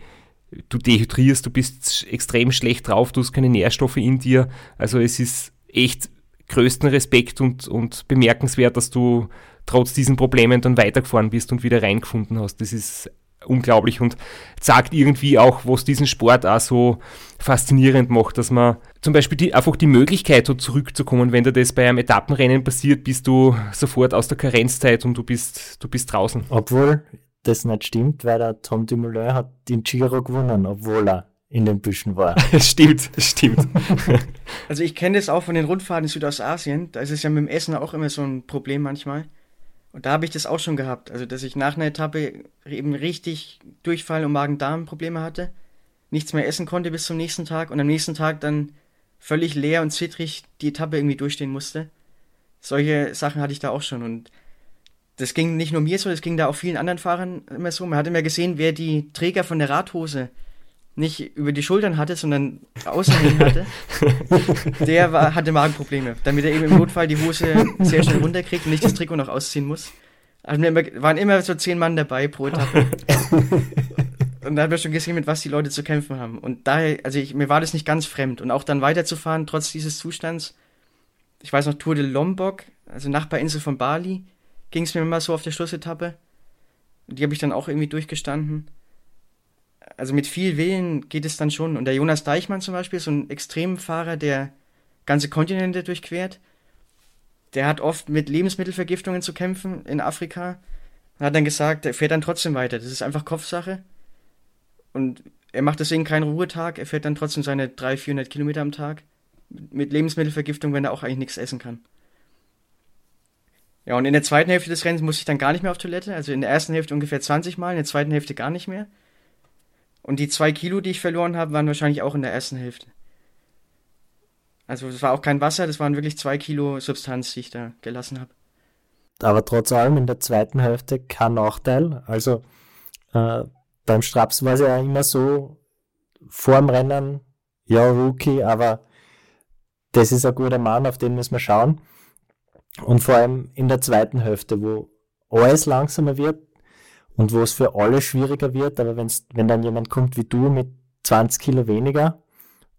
du dehydrierst, du bist extrem schlecht drauf, du hast keine Nährstoffe in dir. Also es ist echt größten Respekt und, und bemerkenswert, dass du trotz diesen Problemen dann weitergefahren bist und wieder reingefunden hast. Das ist unglaublich und sagt irgendwie auch, was diesen Sport auch so faszinierend macht, dass man zum Beispiel die, einfach die Möglichkeit hat, zurückzukommen, wenn dir das bei einem Etappenrennen passiert, bist du sofort aus der Karenzzeit und du bist, du bist draußen. Obwohl das nicht stimmt, weil der Tom Dumoulin hat den Giro gewonnen, obwohl er in den Büschen war. stimmt, stimmt. also ich kenne das auch von den Rundfahrten in Südostasien, da ist es ja mit dem Essen auch immer so ein Problem manchmal. Und da habe ich das auch schon gehabt, also dass ich nach einer Etappe eben richtig Durchfall und Magen-Darm-Probleme hatte, nichts mehr essen konnte bis zum nächsten Tag und am nächsten Tag dann völlig leer und zittrig die Etappe irgendwie durchstehen musste. Solche Sachen hatte ich da auch schon und das ging nicht nur mir so, das ging da auch vielen anderen Fahrern immer so. Man hat immer gesehen, wer die Träger von der Radhose nicht über die Schultern hatte, sondern außen hatte, der war, hatte Magenprobleme, damit er eben im Notfall die Hose sehr schnell runterkriegt und nicht das Trikot noch ausziehen muss. Also waren immer so zehn Mann dabei pro Etappe. und da hat man schon gesehen, mit was die Leute zu kämpfen haben. Und daher, also ich, mir war das nicht ganz fremd. Und auch dann weiterzufahren, trotz dieses Zustands. Ich weiß noch, Tour de Lombok, also Nachbarinsel von Bali, ging es mir immer so auf der Schlussetappe. Die habe ich dann auch irgendwie durchgestanden also mit viel Willen geht es dann schon. Und der Jonas Deichmann zum Beispiel, so ein Extremfahrer, der ganze Kontinente durchquert, der hat oft mit Lebensmittelvergiftungen zu kämpfen in Afrika. Und hat dann gesagt, er fährt dann trotzdem weiter. Das ist einfach Kopfsache. Und er macht deswegen keinen Ruhetag. Er fährt dann trotzdem seine 300, 400 Kilometer am Tag. Mit Lebensmittelvergiftung, wenn er auch eigentlich nichts essen kann. Ja, und in der zweiten Hälfte des Rennens musste ich dann gar nicht mehr auf Toilette. Also in der ersten Hälfte ungefähr 20 Mal, in der zweiten Hälfte gar nicht mehr. Und die zwei Kilo, die ich verloren habe, waren wahrscheinlich auch in der ersten Hälfte. Also es war auch kein Wasser, das waren wirklich zwei Kilo Substanz, die ich da gelassen habe. Aber trotz allem in der zweiten Hälfte kein Nachteil. Also äh, beim Straps war es ja immer so, vor dem Rennen, ja, Rookie, aber das ist ein guter Mann, auf den müssen wir schauen. Und vor allem in der zweiten Hälfte, wo alles langsamer wird, und wo es für alle schwieriger wird, aber wenn's, wenn dann jemand kommt wie du mit 20 Kilo weniger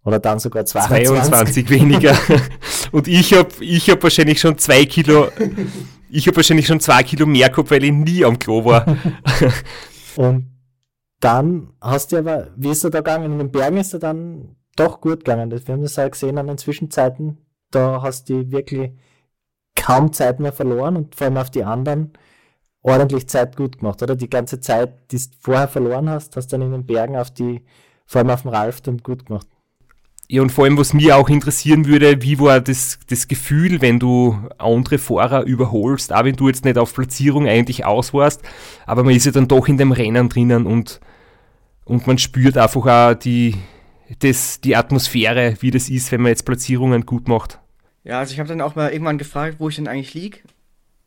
oder dann sogar 22, 22 weniger und ich habe ich hab wahrscheinlich schon zwei Kilo, ich habe wahrscheinlich schon zwei Kilo mehr gehabt, weil ich nie am Klo war. und dann hast du aber, wie ist er da gegangen? In den Bergen ist er dann doch gut gegangen. Wir haben das auch gesehen an den Zwischenzeiten. Da hast du wirklich kaum Zeit mehr verloren und vor allem auf die anderen ordentlich Zeit gut gemacht, oder? Die ganze Zeit, die du vorher verloren hast, hast du dann in den Bergen auf die, vor allem auf dem Ralf, dann gut gemacht. Ja, und vor allem, was mir auch interessieren würde, wie war das, das Gefühl, wenn du andere Fahrer überholst, auch wenn du jetzt nicht auf Platzierung eigentlich aus warst, aber man ist ja dann doch in dem Rennen drinnen und, und man spürt einfach auch die, das, die Atmosphäre, wie das ist, wenn man jetzt Platzierungen gut macht. Ja, also ich habe dann auch mal irgendwann gefragt, wo ich denn eigentlich liege.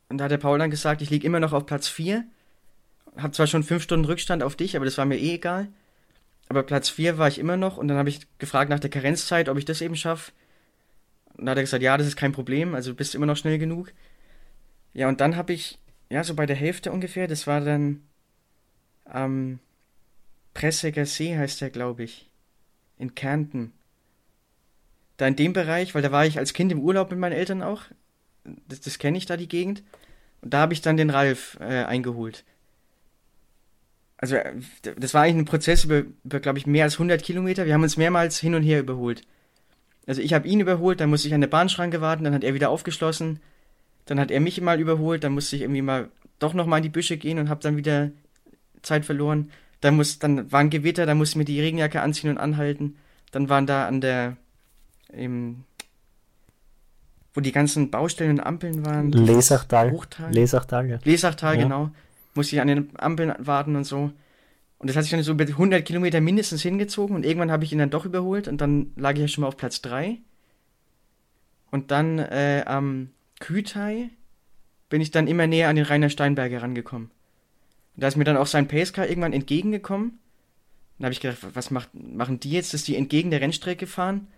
Und da hat der Paul dann gesagt, ich liege immer noch auf Platz 4. Hab zwar schon fünf Stunden Rückstand auf dich, aber das war mir eh egal. Aber Platz 4 war ich immer noch und dann habe ich gefragt nach der Karenzzeit, ob ich das eben schaffe. Und da hat er gesagt, ja, das ist kein Problem, also du bist immer noch schnell genug. Ja, und dann habe ich, ja, so bei der Hälfte ungefähr, das war dann am ähm, Presseger See heißt der, glaube ich, in Kärnten. Da in dem Bereich, weil da war ich als Kind im Urlaub mit meinen Eltern auch, das, das kenne ich da, die Gegend. Und da habe ich dann den Ralf äh, eingeholt. Also, äh, das war eigentlich ein Prozess über, über glaube ich, mehr als 100 Kilometer. Wir haben uns mehrmals hin und her überholt. Also, ich habe ihn überholt, dann musste ich an der Bahnschranke warten, dann hat er wieder aufgeschlossen. Dann hat er mich mal überholt, dann musste ich irgendwie mal doch nochmal in die Büsche gehen und habe dann wieder Zeit verloren. Dann, muss, dann war ein Gewitter, dann musste ich mir die Regenjacke anziehen und anhalten. Dann waren da an der, im, wo die ganzen Baustellen und Ampeln waren. Lesachtal. Hochtal. Lesachtal, ja. Lesachtal, ja. genau. Musste ich an den Ampeln warten und so. Und das hat sich dann so über 100 Kilometer mindestens hingezogen und irgendwann habe ich ihn dann doch überholt und dann lag ich ja schon mal auf Platz 3. Und dann äh, am Kütai bin ich dann immer näher an den Rainer Steinberger rangekommen. Und da ist mir dann auch sein Pacecar irgendwann entgegengekommen Dann habe ich gedacht, was macht, machen die jetzt, dass die entgegen der Rennstrecke fahren?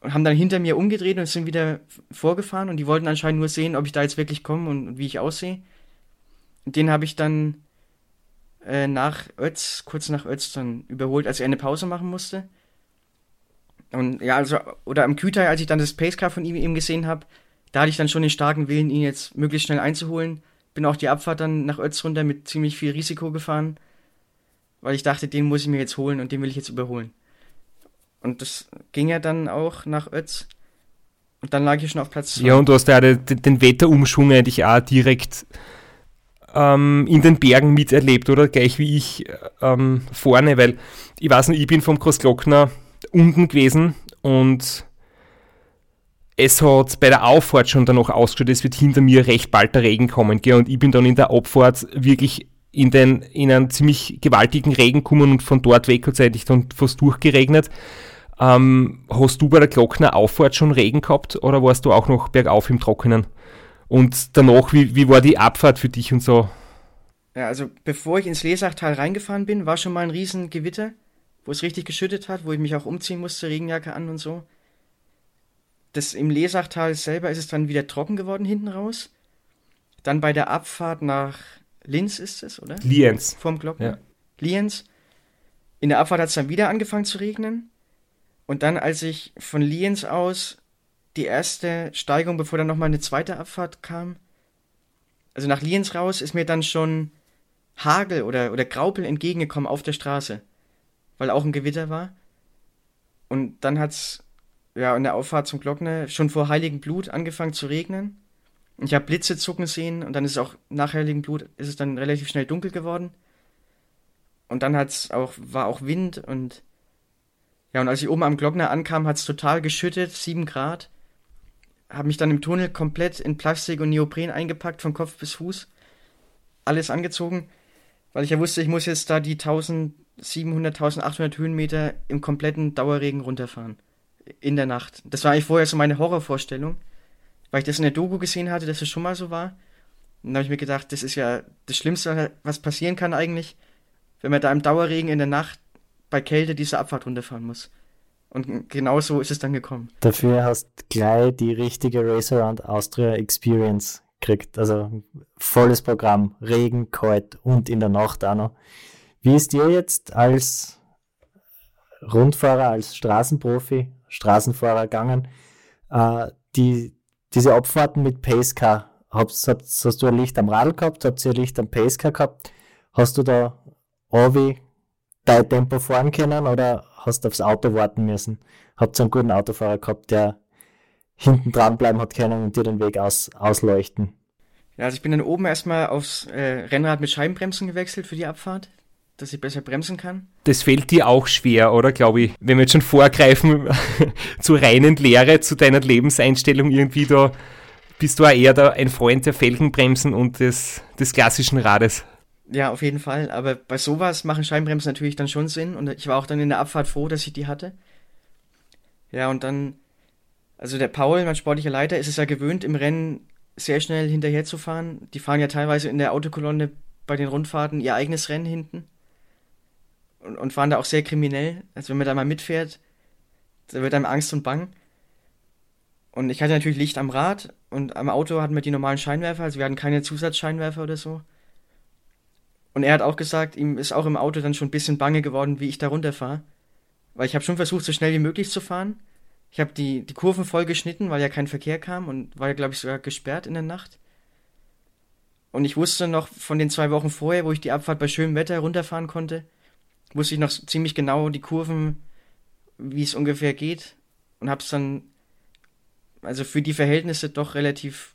Und haben dann hinter mir umgedreht und sind wieder vorgefahren und die wollten anscheinend nur sehen, ob ich da jetzt wirklich komme und, und wie ich aussehe. Den habe ich dann äh, nach Ötz, kurz nach Ötz dann überholt, als er eine Pause machen musste. Und ja, also, oder am Küter, als ich dann das Pacecar von ihm eben gesehen habe, da hatte ich dann schon den starken Willen, ihn jetzt möglichst schnell einzuholen. Bin auch die Abfahrt dann nach Ötz runter mit ziemlich viel Risiko gefahren weil ich dachte, den muss ich mir jetzt holen und den will ich jetzt überholen. Und das ging ja dann auch nach Ötz. Und dann lag ich schon auf Platz 2. Ja, und du hast ja den, den Wetterumschwung eigentlich auch direkt ähm, in den Bergen miterlebt, oder? Gleich wie ich ähm, vorne, weil ich weiß nicht, ich bin vom Großglockner unten gewesen und es hat bei der Auffahrt schon dann noch ausgeschaut, es wird hinter mir recht bald der Regen kommen, gell? und ich bin dann in der Abfahrt wirklich in, den, in einen ziemlich gewaltigen Regen kommen und von dort weg hat es eigentlich dann fast durchgeregnet. Ähm, hast du bei der Glockner Auffahrt schon Regen gehabt oder warst du auch noch bergauf im Trockenen? Und danach, wie, wie war die Abfahrt für dich und so? Ja, also bevor ich ins Lesachtal reingefahren bin, war schon mal ein riesen Gewitter, wo es richtig geschüttet hat, wo ich mich auch umziehen musste, Regenjacke an und so. Das im Lesachtal selber ist es dann wieder trocken geworden hinten raus. Dann bei der Abfahrt nach Linz ist es, oder? Lienz. Vom Glocken. Ja. Lienz. In der Abfahrt hat es dann wieder angefangen zu regnen. Und dann, als ich von Lienz aus die erste Steigung, bevor dann nochmal eine zweite Abfahrt kam, also nach Lienz raus, ist mir dann schon Hagel oder, oder Graupel entgegengekommen auf der Straße, weil auch ein Gewitter war. Und dann hat es ja in der Auffahrt zum Glockner schon vor Heiligen Blut angefangen zu regnen. Ich habe Blitze zucken sehen und dann ist es auch nach Heiligen Blut ist es dann relativ schnell dunkel geworden. Und dann hat's auch, war auch Wind und ja, und als ich oben am Glockner ankam, hat es total geschüttet, sieben Grad. Habe mich dann im Tunnel komplett in Plastik und Neopren eingepackt, von Kopf bis Fuß. Alles angezogen, weil ich ja wusste, ich muss jetzt da die 1700, 1800 Höhenmeter im kompletten Dauerregen runterfahren. In der Nacht. Das war eigentlich vorher so meine Horrorvorstellung weil ich das in der Doku gesehen hatte, dass es schon mal so war. Und dann habe ich mir gedacht, das ist ja das Schlimmste, was passieren kann eigentlich, wenn man da im Dauerregen in der Nacht bei Kälte diese Abfahrt runterfahren muss. Und genau so ist es dann gekommen. Dafür hast gleich die richtige Race Around Austria Experience gekriegt. Also volles Programm, Regen, kalt und in der Nacht auch noch. Wie ist dir jetzt als Rundfahrer, als Straßenprofi, Straßenfahrer gegangen? Äh, die, diese Abfahrten mit Pacecar, hast, hast, hast du ein Licht am Radl gehabt? Habt ihr ein Licht am Pacecar gehabt? Hast du da Avi dein Tempo fahren können oder hast du aufs Auto warten müssen? Habt ihr einen guten Autofahrer gehabt, der hinten dran bleiben hat können und dir den Weg aus, ausleuchten? Ja, also ich bin dann oben erstmal aufs äh, Rennrad mit Scheibenbremsen gewechselt für die Abfahrt, dass ich besser bremsen kann. Das fällt dir auch schwer, oder glaube ich? Wenn wir jetzt schon vorgreifen zur reinen Lehre, zu deiner Lebenseinstellung irgendwie da, bist du auch eher da ein Freund der Felgenbremsen und des, des klassischen Rades. Ja, auf jeden Fall. Aber bei sowas machen Scheibenbremsen natürlich dann schon Sinn. Und ich war auch dann in der Abfahrt froh, dass ich die hatte. Ja, und dann, also der Paul, mein sportlicher Leiter, ist es ja gewöhnt, im Rennen sehr schnell hinterher zu fahren. Die fahren ja teilweise in der Autokolonne bei den Rundfahrten ihr eigenes Rennen hinten. Und, und fahren da auch sehr kriminell. Also wenn man da mal mitfährt, da wird einem Angst und Bang. Und ich hatte natürlich Licht am Rad und am Auto hatten wir die normalen Scheinwerfer, also wir hatten keine Zusatzscheinwerfer oder so. Und er hat auch gesagt, ihm ist auch im Auto dann schon ein bisschen bange geworden, wie ich da runterfahre. Weil ich habe schon versucht, so schnell wie möglich zu fahren. Ich habe die, die Kurven voll geschnitten, weil ja kein Verkehr kam und war ja, glaube ich, sogar gesperrt in der Nacht. Und ich wusste noch von den zwei Wochen vorher, wo ich die Abfahrt bei schönem Wetter runterfahren konnte, wusste ich noch ziemlich genau die Kurven, wie es ungefähr geht. Und habe es dann, also für die Verhältnisse doch relativ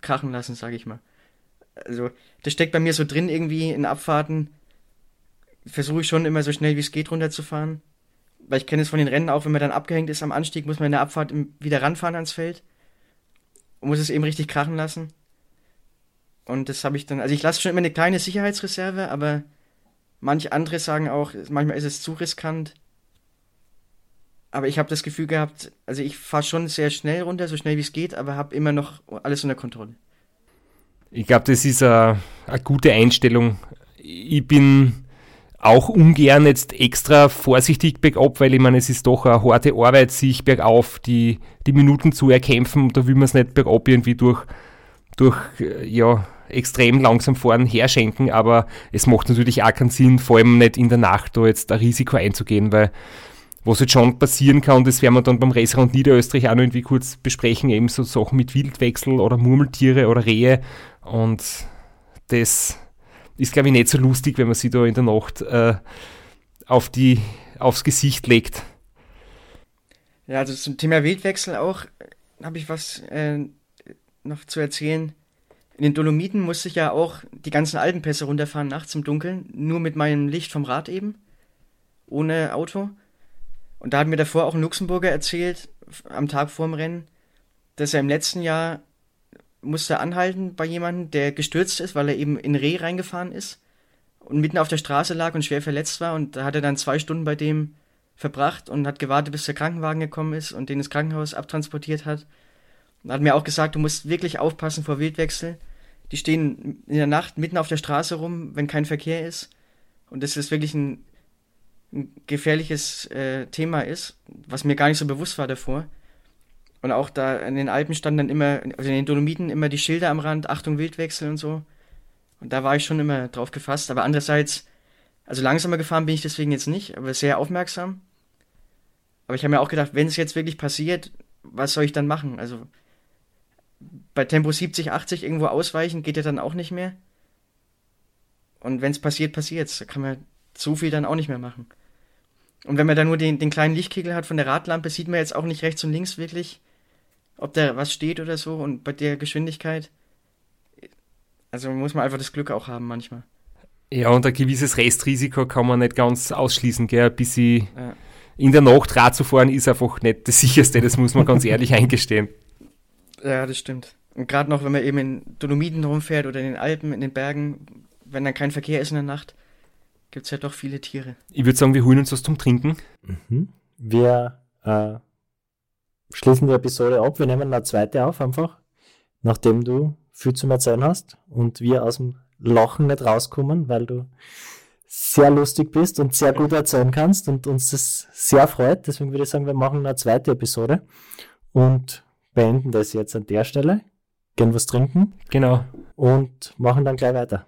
krachen lassen, sage ich mal also das steckt bei mir so drin irgendwie in Abfahrten. Versuche ich schon immer so schnell wie es geht runterzufahren. Weil ich kenne es von den Rennen auch, wenn man dann abgehängt ist am Anstieg, muss man in der Abfahrt wieder ranfahren ans Feld. Und muss es eben richtig krachen lassen. Und das habe ich dann, also ich lasse schon immer eine kleine Sicherheitsreserve, aber manche andere sagen auch, manchmal ist es zu riskant. Aber ich habe das Gefühl gehabt, also ich fahre schon sehr schnell runter, so schnell wie es geht, aber habe immer noch alles unter Kontrolle. Ich glaube, das ist eine, gute Einstellung. Ich bin auch ungern jetzt extra vorsichtig bergab, weil ich meine, es ist doch eine harte Arbeit, sich bergauf die, die Minuten zu erkämpfen. Da will man es nicht bergab irgendwie durch, durch äh, ja, extrem langsam fahren herschenken, aber es macht natürlich auch keinen Sinn, vor allem nicht in der Nacht da jetzt ein Risiko einzugehen, weil was jetzt schon passieren kann, das werden wir dann beim Restaurant Niederösterreich auch noch irgendwie kurz besprechen, eben so Sachen mit Wildwechsel oder Murmeltiere oder Rehe und das ist, glaube ich, nicht so lustig, wenn man sie da in der Nacht äh, auf die, aufs Gesicht legt. Ja, also zum Thema Wildwechsel auch äh, habe ich was äh, noch zu erzählen. In den Dolomiten musste ich ja auch die ganzen Alpenpässe runterfahren nachts im Dunkeln, nur mit meinem Licht vom Rad eben, ohne Auto. Und da hat mir davor auch ein Luxemburger erzählt, am Tag vorm Rennen, dass er im letzten Jahr musste anhalten bei jemandem, der gestürzt ist, weil er eben in Reh reingefahren ist und mitten auf der Straße lag und schwer verletzt war. Und da hat er dann zwei Stunden bei dem verbracht und hat gewartet, bis der Krankenwagen gekommen ist und den ins Krankenhaus abtransportiert hat. Und hat mir auch gesagt, du musst wirklich aufpassen vor Wildwechsel. Die stehen in der Nacht mitten auf der Straße rum, wenn kein Verkehr ist. Und das ist wirklich ein, ein gefährliches äh, Thema ist, was mir gar nicht so bewusst war davor. Und auch da in den Alpen standen dann immer, also in den Dolomiten immer die Schilder am Rand, Achtung Wildwechsel und so. Und da war ich schon immer drauf gefasst. Aber andererseits, also langsamer gefahren bin ich deswegen jetzt nicht, aber sehr aufmerksam. Aber ich habe mir auch gedacht, wenn es jetzt wirklich passiert, was soll ich dann machen? Also bei Tempo 70, 80 irgendwo ausweichen geht ja dann auch nicht mehr. Und wenn es passiert, passiert Da kann man so viel dann auch nicht mehr machen. Und wenn man dann nur den, den kleinen Lichtkegel hat von der Radlampe, sieht man jetzt auch nicht rechts und links wirklich, ob da was steht oder so und bei der Geschwindigkeit. Also muss man einfach das Glück auch haben manchmal. Ja, und ein gewisses Restrisiko kann man nicht ganz ausschließen, gell? Bis sie ja. in der Nacht Rad zu fahren, ist einfach nicht das sicherste, das muss man ganz ehrlich eingestehen. Ja, das stimmt. Und gerade noch, wenn man eben in Dolomiten rumfährt oder in den Alpen, in den Bergen, wenn dann kein Verkehr ist in der Nacht, gibt es ja doch viele Tiere. Ich würde sagen, wir holen uns was zum Trinken. Mhm. Wir äh, schließen die Episode ab. Wir nehmen eine zweite auf, einfach, nachdem du viel zu erzählen hast und wir aus dem Lachen nicht rauskommen, weil du sehr lustig bist und sehr gut erzählen kannst und uns das sehr freut. Deswegen würde ich sagen, wir machen eine zweite Episode und beenden das jetzt an der Stelle, gehen was trinken. Genau. Und machen dann gleich weiter.